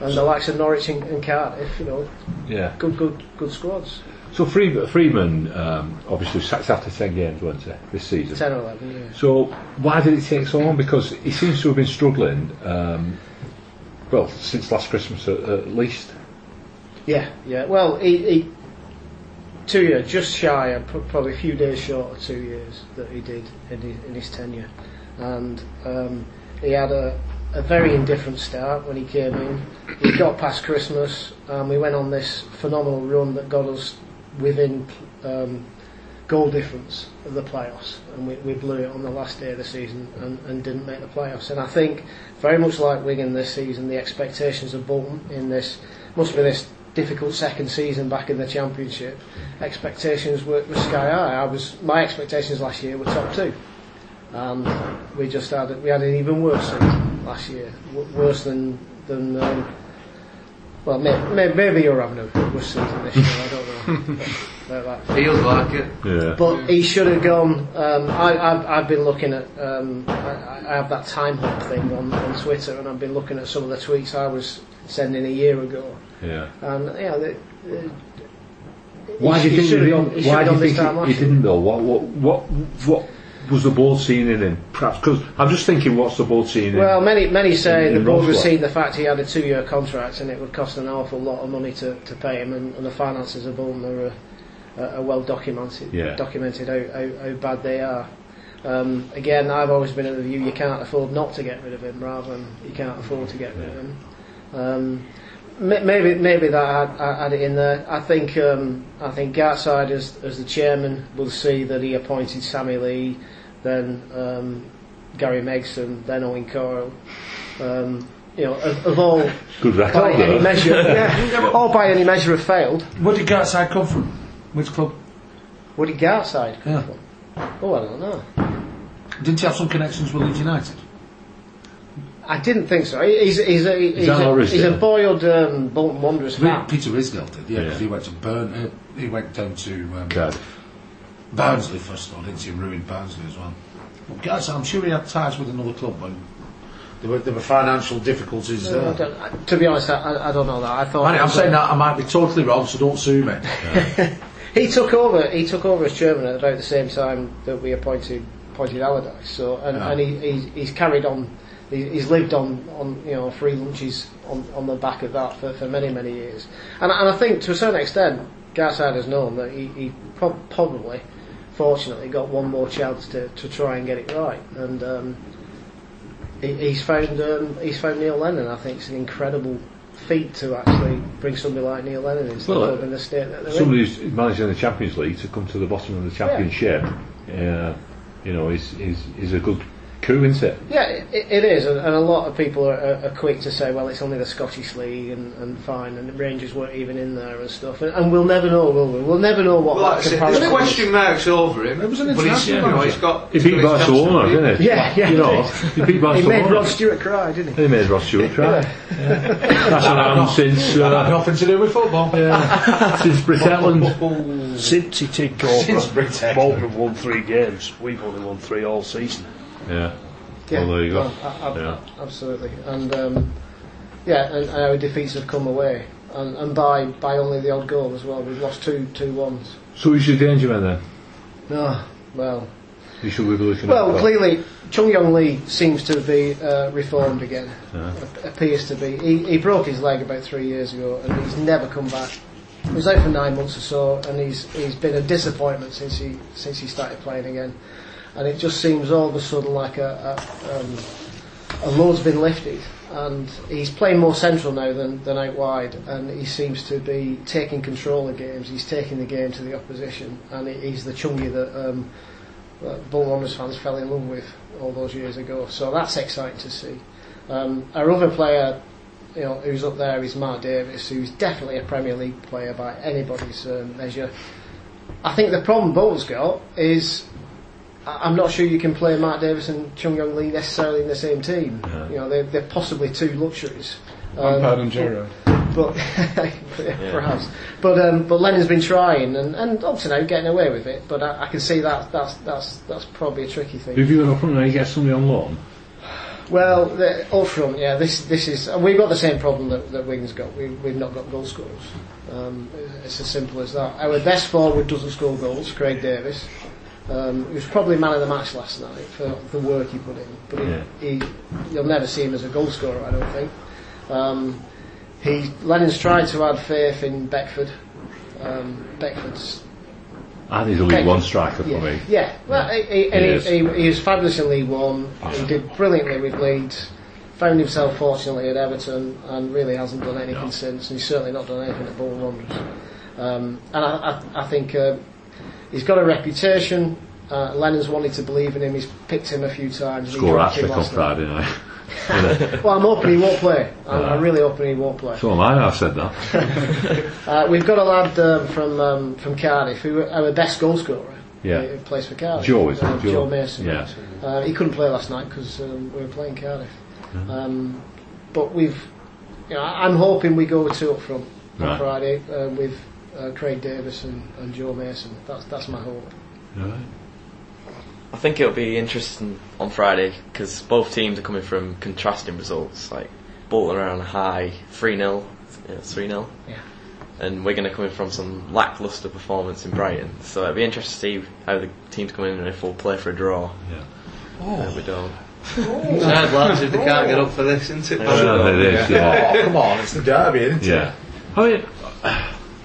And the likes of Norwich and, and Cardiff, you know, Yeah. good, good, good squads. So Freedman, um, obviously sacked after 10 games, weren't he, this season? Ten or eleven, yeah. So why did it take so long? Because he seems to have been struggling, um, well, since last Christmas at, at least. Yeah, yeah. Well, he, he two years, just shy, of probably a few days short of two years that he did in his, in his tenure, and um, he had a, a very indifferent start when he came in. He got past Christmas, and we went on this phenomenal run that got us within um, goal difference of the playoffs, and we, we blew it on the last day of the season and, and didn't make the playoffs. And I think very much like Wigan this season, the expectations of Bolton in this must be this difficult second season back in the championship. Expectations were, were sky high. I was my expectations last year were top two, and we just had we had an even worse season last year, w- worse than than um, Well, maybe, maybe, maybe you're having a worse season this year. I don't know. But, like that. Feels like it. Yeah. But he should have gone. Um, I, I've, I've been looking at. Um, I, I have that time hop thing on, on Twitter, and I've been looking at some of the tweets I was sending a year ago. yeah. And yeah, the, the, Why he do you think? have he gone- he didn't- Why do you think time he, he didn't though? What what what what was the board seeing in him? Perhaps because I'm just thinking, what's the board seeing in Well, many many say in the board was seeing the fact he had a two-year contract and it would cost an awful lot of money to, to pay him, and, and the finances of Bolton are, uh, are well documented. Yeah. Documented how, how, how bad they are. Um, again, I've always been of the view you can't afford not to get rid of him, rather than you can't afford to get rid of him. Um, maybe maybe that had, add it in there. I think um, I think Gartside as as the chairman will see that he appointed Sammy Lee, then um, Gary Megson, then Owen Coyle. Um, you know, of, of all good by record any though. measure, yeah, all by any measure have failed. Where did Gartside come from? Which club? Would he Gartside come Yeah. from? Oh, I don't know. Didn't he have some connections with Leeds United? I didn't think so. He's, he's, a, he's, that a, he's a Ridsdale? boyhood um, Bolton Wanderers Re- fan. Peter Ridsdale did, yeah, Yeah. because he went to Burn. Uh, he went down to um, Cardiff. Barnsley first of all, didn't he? And ruined Barnsley as well. But Gartside, I'm sure he had ties with another club when there were, there were financial difficulties I there. don't- I- to be honest, I, I- I don't know that. I thought Right, I'm saying that I might be totally wrong, so don't sue me. He took over. He took over as chairman at about the same time that we appointed appointed Allardyce. So and, Yeah. and he, he's, he's carried on. He- He's lived on, on you know free lunches on, on the back of that for, for many many years. And, and I think to a certain extent, Gartside has known that he, he prob- probably, fortunately, got one more chance to, to try and get it right. And um, he, he's found um, he's found Neil Lennon. I think it's an incredible feat to actually bring somebody like Neil Lennon into Well, the club in the state that they're in. Somebody who's managing the Champions League to come to the bottom of the Championship, uh, you know, is is is a good coup, isn't it? Yeah, it, it is, and, and a lot of people are, are, are quick to say, well, it's only the Scottish League and, and fine, and the Rangers weren't even in there and stuff, and, and we'll never know, will we? We'll never know what Well, like I that there's question marks over him. It was an but he's, international you know, manager. he's got. He beat got his Barcelona, didn't he? Yeah, yeah, You he know, did. he beat He Barcelona. made Rod Stewart cry, didn't he? He made Rod Stewart cry. That's around since That had uh, nothing to do with football. since Britt Hetland. Since he took Since over, Britain. Bolton won three games. We've only won three all season. Yeah. Yeah, Well, there you go. no, a- a- Yeah. Absolutely, and um, yeah, and, and our defeats have come away, and, and by by only the odd goal as well. We've lost two two ones. So who's your danger man then? No, well, You should be looking Well, clearly, Chung Yong Lee seems to be uh, reformed again. Yeah. Ap- appears to be. He, he broke his leg about three years ago, and he's never come back. He was out for nine months or so, and he's he's been a disappointment since he since he started playing again. and it just seems all of a sudden like a, a, um, a load's been lifted. And he's playing more central now than, than out wide, and he seems to be taking control of games. He's taking the game to the opposition, and he's the chungi that, um, that Bull Wanderers fans fell in love with all those years ago. So that's exciting to see. Um, our other player you know, who's up there is Mark Davis, who's definitely a Premier League player by anybody's um, measure. I think the problem Bolton's got is I'm not sure you can play Mark Davies and Chung Yong Lee necessarily in the same team. Yeah. You know, they're, they're possibly two luxuries. Lampard Um, and Gerrard. but perhaps. But um, but Lennon's been trying and, and up to now getting away with it. But I, I can see that that's that's that's probably a tricky thing. Who've you got up front now? You get somebody on loan? Well, the, up front, yeah, this this is and we've got the same problem that, that Wigan's got. We, we've not got goal scorers. Um, it's as simple as that. Our best forward doesn't score goals, Craig Davies. Um, he was probably man of the match last night for the work he put in. But he, Yeah. he, you'll never see him as a goal scorer, I don't think. Um, he Lennon's tried to add faith in Beckford. Um, Beckford's I think he's only League One striker for yeah, me. yeah. Well, he—he—he he, is. he, he was fabulous in League One. He did brilliantly with Leeds. Found himself fortunately at Everton and really hasn't done anything No. since. And he's certainly not done anything at Bolton Wanderers. Um, and I, I, I think uh, he's got a reputation. Uh, Lennon's wanted to believe in him. He's picked him a few times. Score hat trick on. Friday night. Well, I'm hoping he won't play. I'm, Yeah. I'm really hoping he won't play. so am I, I've said that. Uh, we've got a lad um, from um, from Cardiff who our best goal scorer. Yeah. Who plays for Cardiff. Joe, is? Uh, Joe? Joe Mason. Yeah. Uh, he couldn't play last night because um, we were playing Cardiff. Um, but we've you know, I'm hoping we go with two up front on Right. Friday uh, with uh, Craig Davies and, and Joe Mason. That's that's my hope. Right. I think it'll be interesting on Friday because both teams are coming from contrasting results. Like Bolton are on a high, 3 0. Yeah, 3 0. Yeah. And Wigan are coming from some lacklustre performance in Brighton. So it'll be interesting to see how the teams come in and if we'll play for a draw. Yeah. Uh, we don't. Oh. Sad lads if they can't get up for this, isn't it? Yeah, it is, yeah. Oh, come on, it's the derby, isn't it? Yeah. I mean,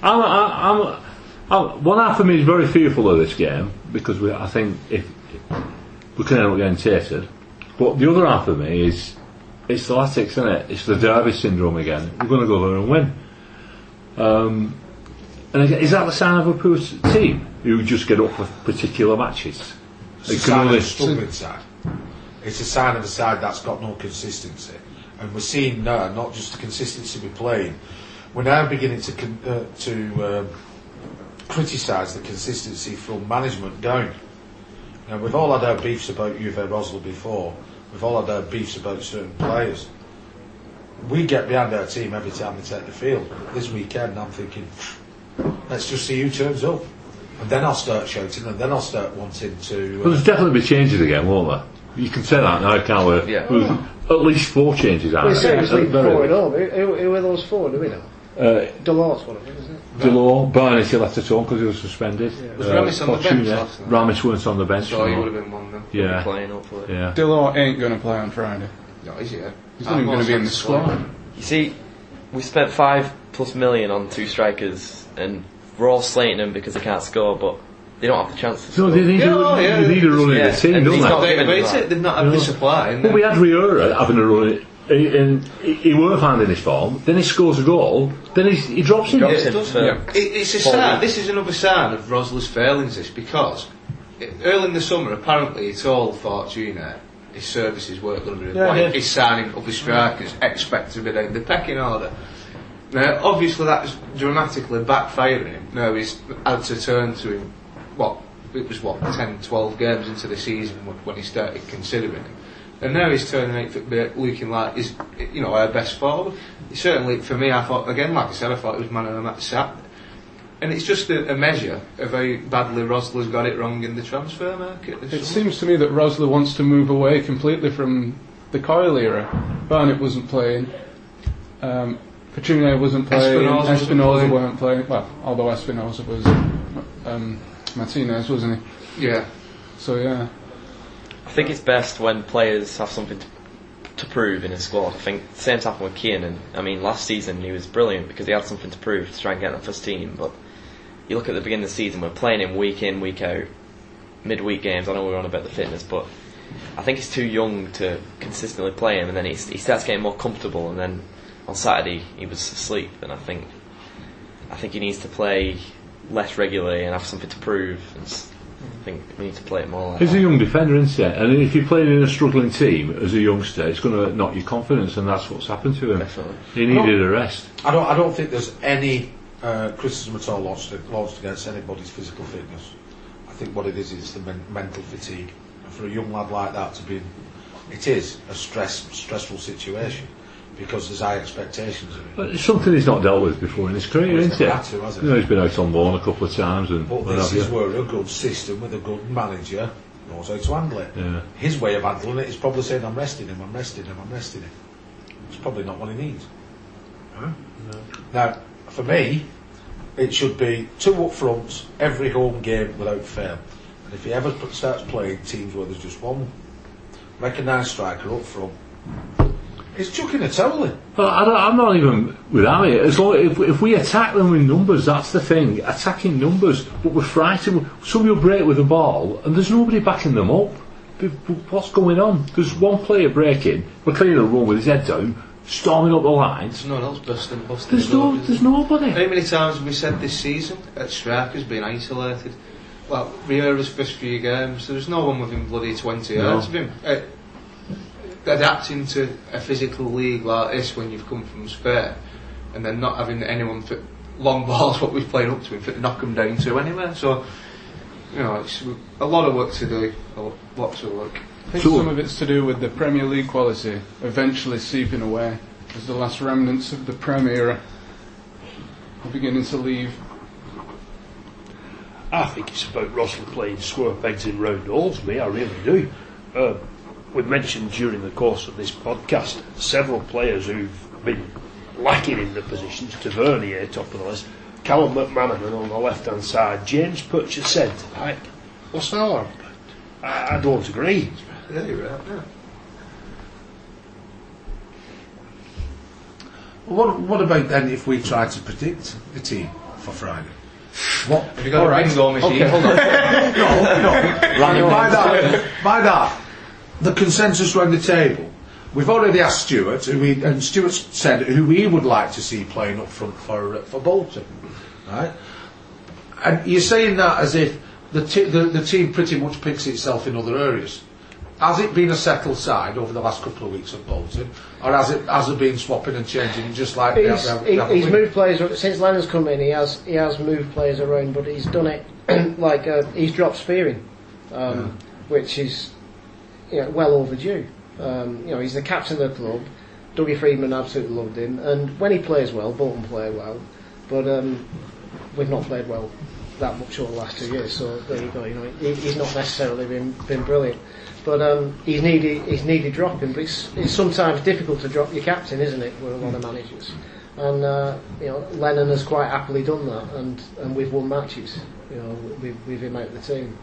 I'm, I'm, I'm, one half of me is very fearful of this game because we, I think if we can end up getting tated. But the other half of me is it's the Latics, isn't it? It's the Derby syndrome again. We're going to go there and win. Um, and again, is that the sign of a poor team who just get up for particular matches? It's a It sign of a struggling side. It's a sign of a side that's got no consistency. And we're seeing now not just the consistency we're playing, we're now beginning to con- uh, to um, criticise the consistency from management down. Now, we've all had our beefs about Uwe Rosler before, we've all had our beefs about certain players. We get behind our team every time they take the field. This weekend, I'm thinking, let's just see who turns up. And then I'll start shouting, and then I'll start wanting to. Well, there's definitely be changes again, won't there? You can say that now, can't we? Yeah. There's at least four changes out Well, you say it's there. league four in all. Who, who, who are those four? Do we know? Uh, Delort, one of them, isn't it? Delort, Barnes, he left at home because he was suspended. Was Ramis on the bench Fortuné, last night? Ramis weren't on the bench. So he would have been one of them. Yeah, Playing, hopefully. yeah. Dillon ain't going to play on Friday. No, is he? He's not even going to be in the squad. You see, we spent five plus million on two strikers, and we're all slating them because they can't score, but they don't have the chance to No, score. they need, Yeah, a, oh, yeah. they need a run in Yeah, the team, and don't he's they? not- They, given but that. they've not had the supply. and But we had Riera having a run, in- and he, he weren't finding his form. Then he scores a goal. Then he's, he drops in. Drops Yeah, in it does. Yeah. It, it's a Four sign. weeks. This is another sign of Rosler's failings. This because it, early in the summer, apparently, he told Fortuné his services weren't going to be Yeah, required. yeah. He's signing other strikers, expect to be down the pecking order. Now, obviously, that's dramatically backfiring him. Now he's had to turn to him. What it was what 10, 12 games into the season when, when he started considering him. And now he's turning out looking like he's, you know, our best forward. Certainly, for me, I thought again, like I said, I thought he was man of the match sacked. And it's just a, a measure of how badly Rosler's got it wrong in the transfer market. It summer. seems to me that Rosler wants to move away completely from the Coyle era. Barnett wasn't playing. Um, Petrino wasn't playing. Espinoza wasn't Espinoza playing. weren't playing. Well, although Espinoza was um, Martinez, wasn't he? yeah. So yeah. I think it's best when players have something to, to prove in a squad. I think the same's happened with Kiernan. I mean, last season he was brilliant because he had something to prove to try and get in the first team. But you look at the beginning of the season, we're playing him week in, week out, midweek games. I know we're on about the fitness, but I think he's too young to consistently play him. And then he, he starts getting more comfortable. And then on Saturday he was asleep. And I think I think he needs to play less regularly and have something to prove. And I think we need to play it more like He's that. a young defender, isn't he? And if you're playing in a struggling team as a youngster, it's going to knock your confidence, and that's what's happened to him. Definitely. He needed a rest. I don't. I don't think there's any uh, criticism at all launched, launched against anybody's physical fitness. I think what it is is the men- mental fatigue. And for a young lad like that to be, in, it is a stress stressful situation because there's high expectations of it. But it's something he's not dealt with before in his career, Well, isn't it? had to, has he? You know, he's been out on loan a couple of times and But this is where a good system with a good manager knows how to handle it. Yeah. His way of handling it is probably saying, "I'm resting him, I'm resting him, I'm resting him." It's probably not what he needs. Now, for me, it should be two up fronts every home game without fail. And if he ever starts playing teams where there's just one recognised striker up front, he's chucking a towel in. Well, I don't, I'm not even without it. As long if, if we attack them with numbers, that's the thing. Attacking numbers, but we're frightened. Somebody will break with the ball, and there's nobody backing them up. B- b- What's going on? There's one player breaking. We're clearing a run with his head down, storming up the lines. There's no one else busting, busting. There's no, doors. there's nobody. How many times have we said this season that Striker's been isolated? Well, Riera's first few games, there was no one within bloody 20 No. yards of him. Uh, adapting to a physical league like this when you've come from Spain and then not having anyone for long balls, what we're playing up to him, to knock them down to anywhere. So, you know, it's a lot of work to do, a lo- lots of work. I think So- some of it's to do with the Premier League quality eventually seeping away as the last remnants of the Prem era are beginning to leave. I think it's about Rosler playing square pegs in round holes, me, I really do. Uh, we've mentioned during the course of this podcast several players who've been lacking in the positions. Tavernier, top of the list. Callum McManaman on the left hand side. James Putcher centre back. What's that all about? I, I don't agree. Yeah, you're right. Yeah. What, what about then if we try to predict the team for Friday? What? Have you got all a right. bingo machine? Okay, hold on. no, no. by that, by that, the consensus around the table. We've already asked Stuart, who we, and Stuart said who he would like to see playing up front for uh, for Bolton, right? And you're saying that as if the, t- the the team pretty much picks itself in other areas. Has it been a settled side over the last couple of weeks at Bolton, or has it has it been swapping and changing just like the- He's, the- the- he, the- he's moved players since Lennon's come in. He has he has moved players around, but he's done it like uh, he's dropped Spearing, um, which is you know, well overdue. Um, you know, he's the captain of the club. Dougie Friedman absolutely loved him, and when he plays well, Bolton play well, but um, we've not played well that much over the last two years. So there you go. You know, he, he's not necessarily been been brilliant, but um, he's needed he's needed dropping. But it's, it's sometimes difficult to drop your captain, isn't it, with a lot of managers. And uh, you know, Lennon has quite happily done that, and, and we've won matches. You know, with, with him out of the team.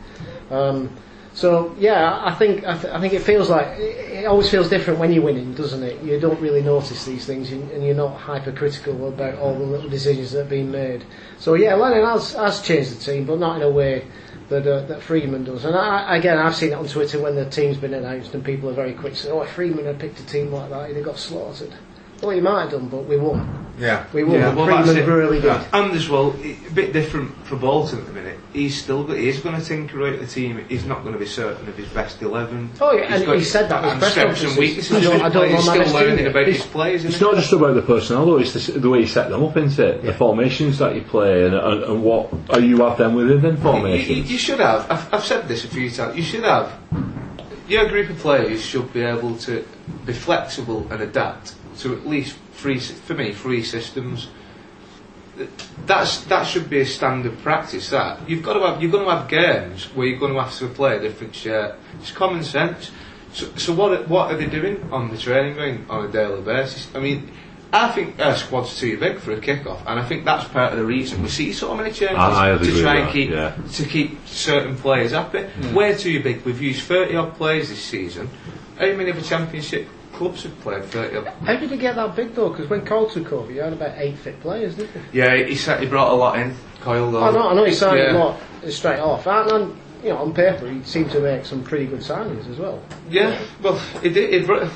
Um, So yeah, I think I, th- I think it feels like it always feels different when you're winning, doesn't it? You don't really notice these things, and, and you're not hypercritical about all the little decisions that have been made. So yeah, Lennon has, has changed the team, but not in a way that uh, that Freeman does. And I, again, I've seen it on Twitter when the team's been announced, and people are very quick to say, "Oh, Freeman had picked a team like that, he'd have got slaughtered." Well, he might have done, but we won. yeah. We won. Yeah, well, that's Freedman it. really did. And as well, a bit different for Bolton at the minute. He's still got, he is going to tinker out the team. He's not going to be certain of his best eleven. Oh, yeah, He's and got- he said that in his and press strengths and weaknesses. I don't- I don't know He's still best team learning yet. about his It's- players. It's isn't not just about the personnel, though. It's the, the way you set them up, isn't it? The formations that you play, and, and, and what are you have them within them You, you, formations? you should have. I've, I've said this a few times. You should have. Your group of players should be able to be flexible and adapt to at least three. For me, three systems. That's that should be a standard practice. That you've got to have. You're going to have games where you're going to have to play a different shirt. It's common sense. So, so what are- what are they doing on the training ground on a daily basis? I mean. I think our squad's too big for a kick-off, and I think that's part of the reason we see so many changes I- I to try and that, keep yeah. to keep certain players happy. Hmm. We're too big. We've used 30 odd players this season. How many of the championship clubs have played 30 uh, odd? How did he get that big though? Because when Cole took over, you had about eight fit players, didn't you? Yeah, he said he brought a lot in. Coyle though. I know, I know he signed Yeah. a lot straight off. And, and you know, on paper, he seemed to make some pretty good signings as well. Yeah, well, he did. He, br-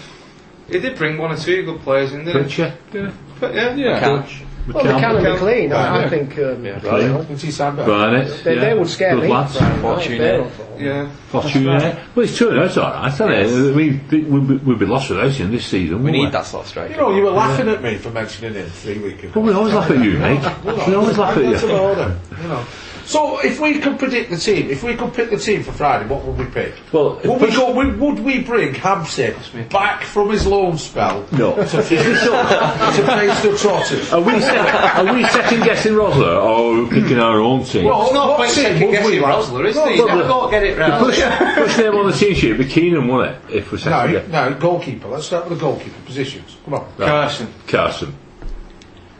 he did bring one or two good players in, didn't he? Pritchard, yeah. But yeah, Yeah. Couch. Well, McCann and McClean, I, I think um, Yeah. you know, When's he signed back? Barnett, they, yeah. they would scare Good me. lads. Friday night, Fortune, if they're on form. Yeah. Fortune, yeah. Well, it's true, that's alright, isn't it? I mean, th- we'd be, we'd be lost without him this season. We wouldn't need that sort of striker. You know, you were laughing at me for mentioning him three weeks ago. Well, we always laugh at you, mate. We always laugh at That's you. order, you know. So, if we could predict the team, if we could pick the team for Friday, what would we pick? Well, Would we go? Would, would we bring Hampson back from his loan spell No. to face, to face the Trotters? Are we, sec- are we second guessing Rosler or are picking our own team? Well, It's not what quite team second would we guessing like? Rosler, is No, it? You but- never got to get it right. Push, push name on the team sheet, it'd be Keenan, wouldn't it? If we're second No, guessing. no, goalkeeper. Let's start with the goalkeeper positions. Come on. Carson. Carson.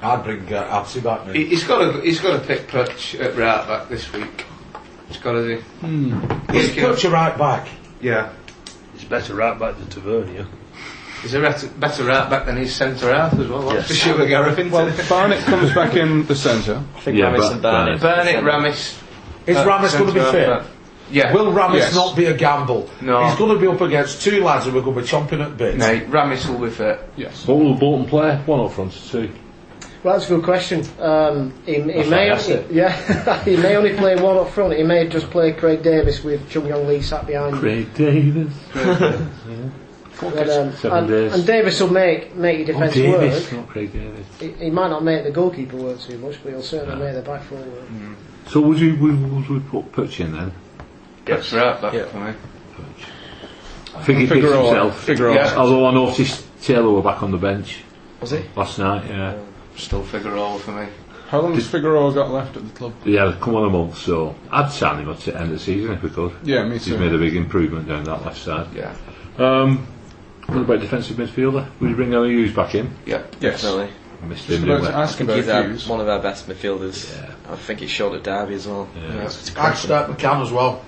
I'd bring uh, Absy back, He, he's got to. He's got to pick Perch at right back this week. He's got to do. He's put you right back. Yeah. It's better right back than Tavernier. He's a better, better right back than his centre half as well. That's for sure, Gareth. isn't Well, it? Barnett comes back in the centre. I think Yeah, Ramis and Barnett. Burnett, Ramis. Is uh, Ramis going to be centre fit? half back. Yeah. Will Ramis Yes. not be a gamble? No. He's going to be up against two lads who are going to be chomping at bits. No, Ramis will be fit. Yes. What will Bolton play? One up front, two. Well, that's a good question. Um, he, he may, right, yeah, he may only play one up front. He may just play Craig Davies with Chung Yong Lee sat behind him. Craig Davies. But, um, Seven and, days. and Davis will make make your Oh, defence Davis, work. not Craig Davies. He, he might not make the goalkeeper work too much, but he'll certainly make the back four work. So would you would, would we put Putch in then? That's right back Yeah. for me. I think he picks Figueroa- himself. Figueroa. Yeah. Although I noticed Taylor were back on the bench. Was he? last night. Yeah, Still Figueroa for me. How long has Figueroa got left at the club? yeah, come on a month. So I'd sign him at the end of the season if we could. Yeah, me He's too. made a big improvement down that left side. Yeah. Um, what about defensive midfielder? Will you bring Emyr Huws back in? Yeah. Yes. Definitely. Missed Just him, about didn't to we? ask I think about he's our, one of our best midfielders. Yeah. I think he showed at Derby as well. Yeah. it's I'd start McCann as well.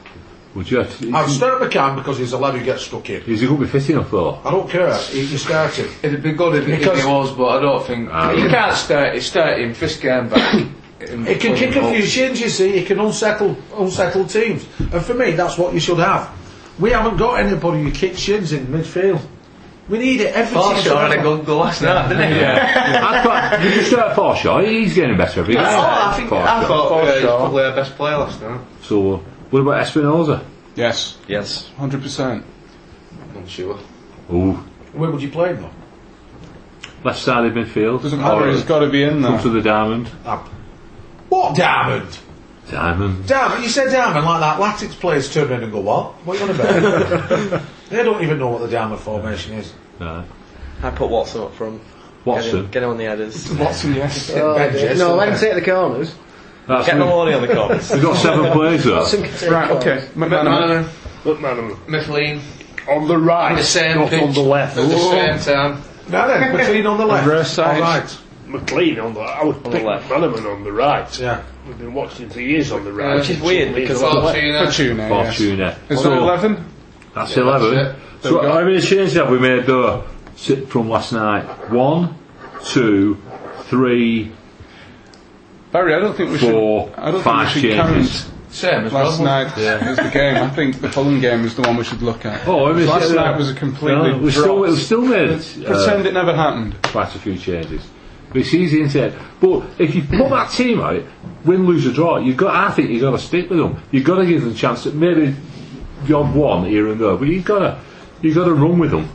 Would you? I'd start McCann because he's a lad who gets stuck in. Is he going to be fit enough though? I don't care. He, you start him. It'd be good if, if Because- he was, but I don't think Ah, you yeah. can't start. You start him first game back. and He can kick him a up. few shins, you see. He can unsettle unsettle teams. And for me, that's what you should have. We haven't got anybody who kicks shins in midfield. We need it. Every team should Forshaw had a one. good goal last night, didn't he? I thought, did you start Forshaw? He's getting better every game. Oh, I think I Forshaw. thought uh, he's probably our best player last night. So, uh, what about Espinoza? Yes, Yes. 100%. I'm sure. Ooh, Where would you play him though? left sided midfield. Doesn't matter. He's got to be in Come to there. the diamond. What diamond? Diamond. Diamond? You said diamond like that. Latics players turn in and go, what? What are you on about? they don't even know what the diamond formation is. No. I put Watson up from. Get Watson. him, get him on the headers. Watson, yes. Oh, Ben dear. Jess, no, isn't let him it? take the corners. That's Get me. Maloney on the corners. We've got seven players though. Watson can take Right, okay. McManaman. McManaman, Mifflin, On the right, the same not pitch. on the left. at the same time. Now then, McClean on the left. Reverse side. All right. McClean on the I would the pick. McManaman on the right. Yeah. We've been watching for years on the right. Which is weird, because on. Fortuné. Fortuné, yes. Fortuné. Is So, there 11? That's Yeah, 11. that's so, we go. how many changes have we made though from last night? One, two, three, Barry, I don't think we four, should. I don't five think we should changes. count Same as last well. night as the game. I think the Fulham game is the one we should look at. Oh, I mean, last night was a completely. No, we still, dropped. we still made uh, Pretend it never happened. quite a few changes. But it's easy, isn't it? But if you put that team out, win, lose, or draw, you've got. I think you've got to stick with them. You've got to give them a chance. That maybe the odd one here and there, but you've got to, you've got to run with them.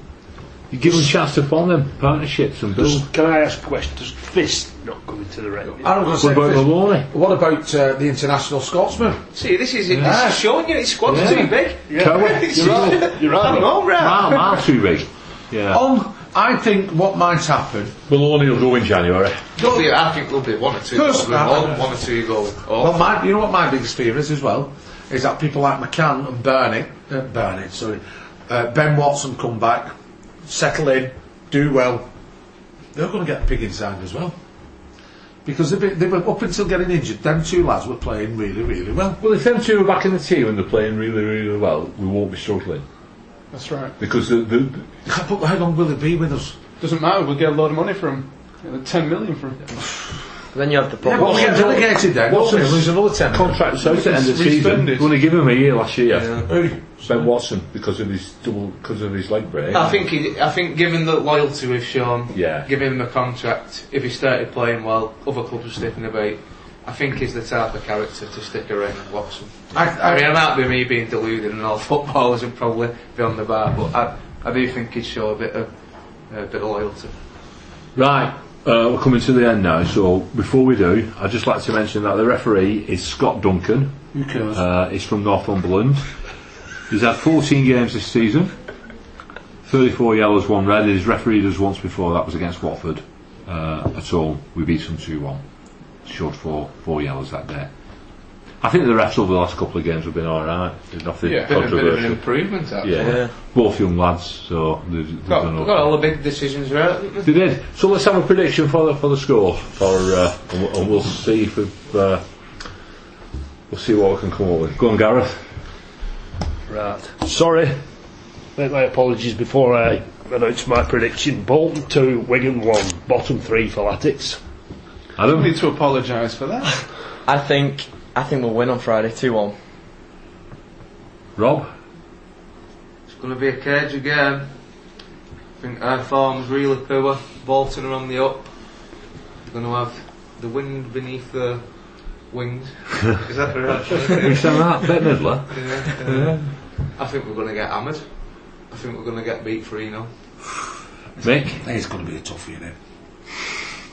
You give them a chance to form them partnerships and build. Does, can I ask a question? Does Fist not come into the red? I was What going to about say, Maloney? what about uh, the international Scotsman? See, this is it. Yeah. This is showing you his squad's Yeah. too big. Yeah. You're right. You're right. I'm all right. Mile, mile too big. Yeah. On, I think what might happen. Maloney will go in January. There'll be- I think there'll be one or two. Course, Probably one, one or two going. Well, my, you know what my biggest fear is as well? Is that people like McCann and Barnett, uh, Barnett, sorry, uh, Ben Watson come back, settle in, do well. They're going to get pig inside as well. Because they, they were up until getting injured. Them two lads were playing really, really well. Well, if them two are back in the team and they're playing really, really well, we won't be struggling That's right. because the, the, But how long will it be with us? Doesn't matter. We'll get a lot of money from him. Ten million from. him. Then you have the Yeah, problem. but we get delegated then. What's don't we? his Lose another ten. million. contract so at the end of the Respend season. it. Going to give him a year last year. Who? Ben Watson because of his double because of his leg break. I think he, I think given the loyalty we've shown, Yeah. giving him a contract, if he started playing well, other clubs are sticking about. I think he's the type of character to stick around Watson. I, I mean, I, it might be me being deluded and all footballers would probably be on the bar, but I, I do think he'd show a bit of a bit of loyalty. Right, uh, we're coming to the end now. So before we do, I'd just like to mention that the referee is Scott Duncan. who cares? Uh, he's from Northumberland. He's had 14 games this season. 34 yellows, one red. He's refereed us once before. That was against Watford. Uh, at all, we beat them 2-1. Short four, four yellows that day. I think the refs over the last couple of games have been all right. There's nothing Yeah. Bit, a bit of an controversial. improvement, actually. Yeah. Yeah. both young lads, so they've, they've Got, done got all the big decisions right. they? They did. So let's have a prediction for the for the score, for uh, and, we'll, and we'll see if we've, uh, we'll see what we can come up with. Go on, Gareth. Right. Sorry. Make my apologies before I announce my prediction. Bolton 2, Wigan 1, bottom 3 for Latics. I don't need to apologise for that. I think I think we'll win on Friday, two one. Rob. It's going to be a cage again. I think our form's really poor. Bolton are on the up. We're going to have the wind beneath the wings. Is that right? We sound that bit Midler. Yeah. I think we're going to get hammered. I think we're going to get beat 3 0. Mick. I think it's going to be a toughie, innit?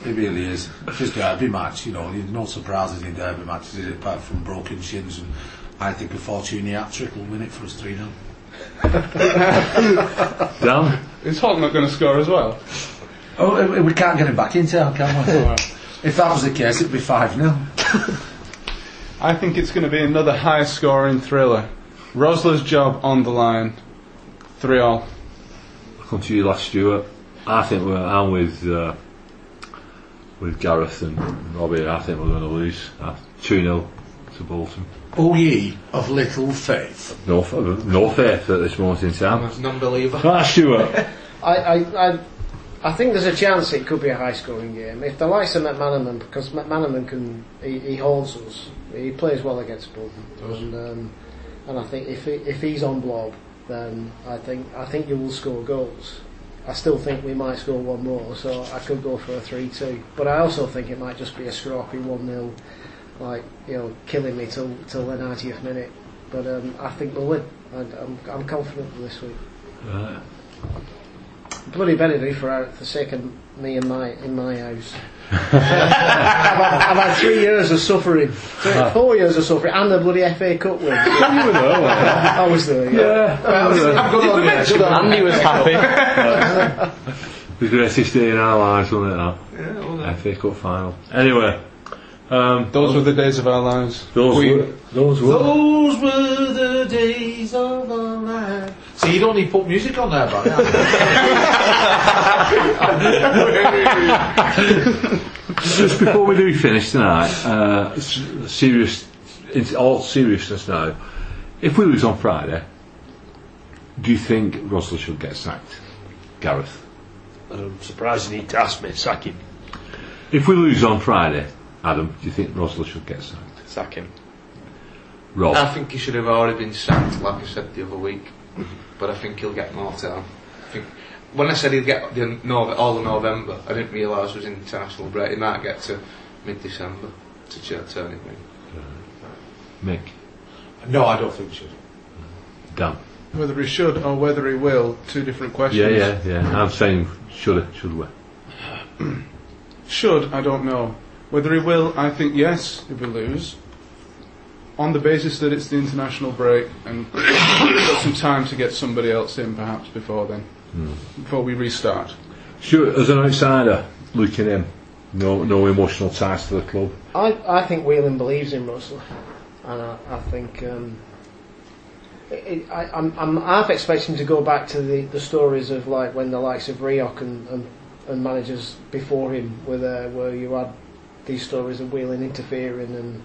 It really is. It's just derby match, you know. There's no surprises in derby matches, is it, apart from broken shins. And I think a Fortuné hat trick will win it for us 3 0. Dan. Is Holt not going to score as well? Oh, we- we can't get him back in town, can we? Oh, if that was the case, it'd be 5 0. I think it's going to be another high scoring thriller. Rosler's job on the line. 3 all. Come to you last, Stuart. I think we're, I'm with uh, with Gareth and Robbie. I think we're going to lose. Uh, 2 0 to Bolton. O ye of little faith. No, f- no faith at this moment in time. I'm a non-believer. Ah, Stuart. I, I, I, I think there's a chance it could be a high scoring game. If the likes of McManaman, because McManaman can, he, he haunts us. He plays well against Bolton. And, um, and I think if, he, if he's on blob, then I think, I think you will score goals. I still think we might score one more, so I could go for a 3 2. But I also think it might just be a scrappy 1 0, like, you know, killing me till, till the 90th minute. But um, I think we'll win. And I'm, I'm confident this week. Right. Bloody Benedict for for sake of me and my in my house. I've, had, I've had three years of suffering, three, four years of suffering, and the bloody FA Cup win. You were there, I was there. you? Yeah. Yeah. Good on you, good on Andy was happy. The greatest day in our lives, wasn't it? Yeah, well, That? FA Cup final. Anyway, um, Those were the days of our lives. those We- were those were. Those were the days of our life. So you don't need to put music on there, buddy. Just before we do finish tonight, uh, serious, in all seriousness now, if we lose on Friday, do you think Rosler should get sacked? Gareth? I'm surprised you need to ask me, sack him. If we lose on Friday, Adam, do you think Rosler should get sacked? Sack him. Rob? I think he should have already been sacked, like I said the other week. But I think he'll get more time. I think when I said he'd get the Nov- all of November, I didn't realise it was international break. He might get to mid-December to ch- turn it in. Uh, Mick? no, I don't think we should. Dan? Whether he should or whether he will, two different questions. Yeah, yeah, yeah. I'm saying should it should we? Should, I don't know. Whether he will, I think yes, if we lose. On the basis that it's the international break and got some time to get somebody else in perhaps before then. Before we restart. Stuart, as an outsider looking in, no no emotional ties to the club. I, I think Whelan believes in Rosler, and I, I think um, it, it, I, I'm, I'm half expecting to go back to the, the stories of like when the likes of Rioch and, and, and managers before him were there, where you had these stories of Whelan interfering and,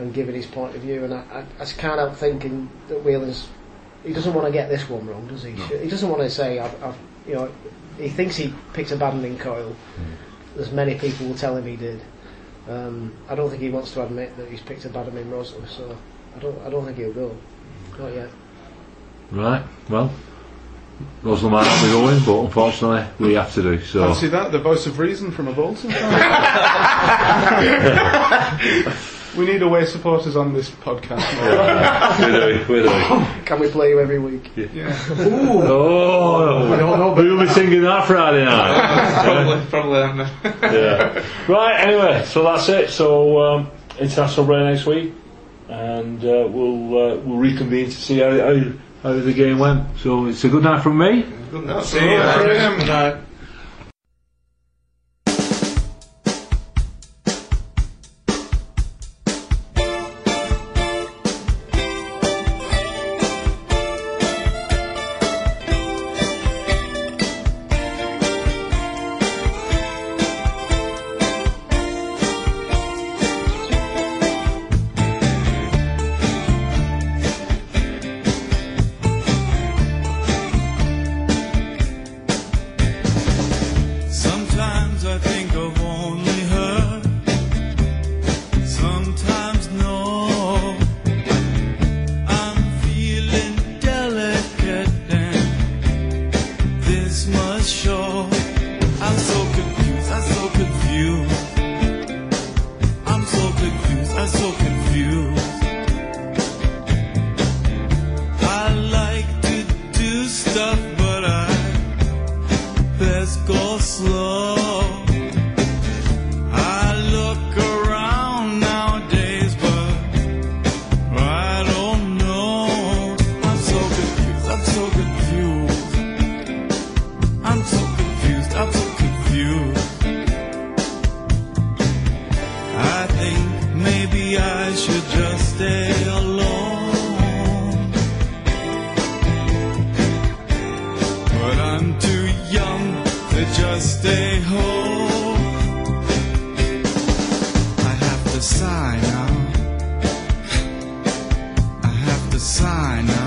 and giving his point of view, and I, I, I just can't help thinking that Whelan's he doesn't want to get this one wrong, does he? He doesn't want to say I've, I've you know he thinks he picked a badminton Coyle. As many people will tell him he did. Um, I don't think he wants to admit that he's picked a bad in Rosler, so I don't. I don't think he'll go. Not yet. Right, well, Rosalind might not be going, but unfortunately we have to do so. See that, the voice of reason from a Bolton fan. we need away supporters on this podcast. we do, we do. Can we play you every week? Yeah. Oh, who'll be singing that Friday night? probably, probably. I'm not. yeah. Right, anyway, so that's it. So, um, international break next week, and uh, we'll uh, we'll reconvene to see how, how how the game went. So it's a good night from me. Good enough. See you. Good night. sign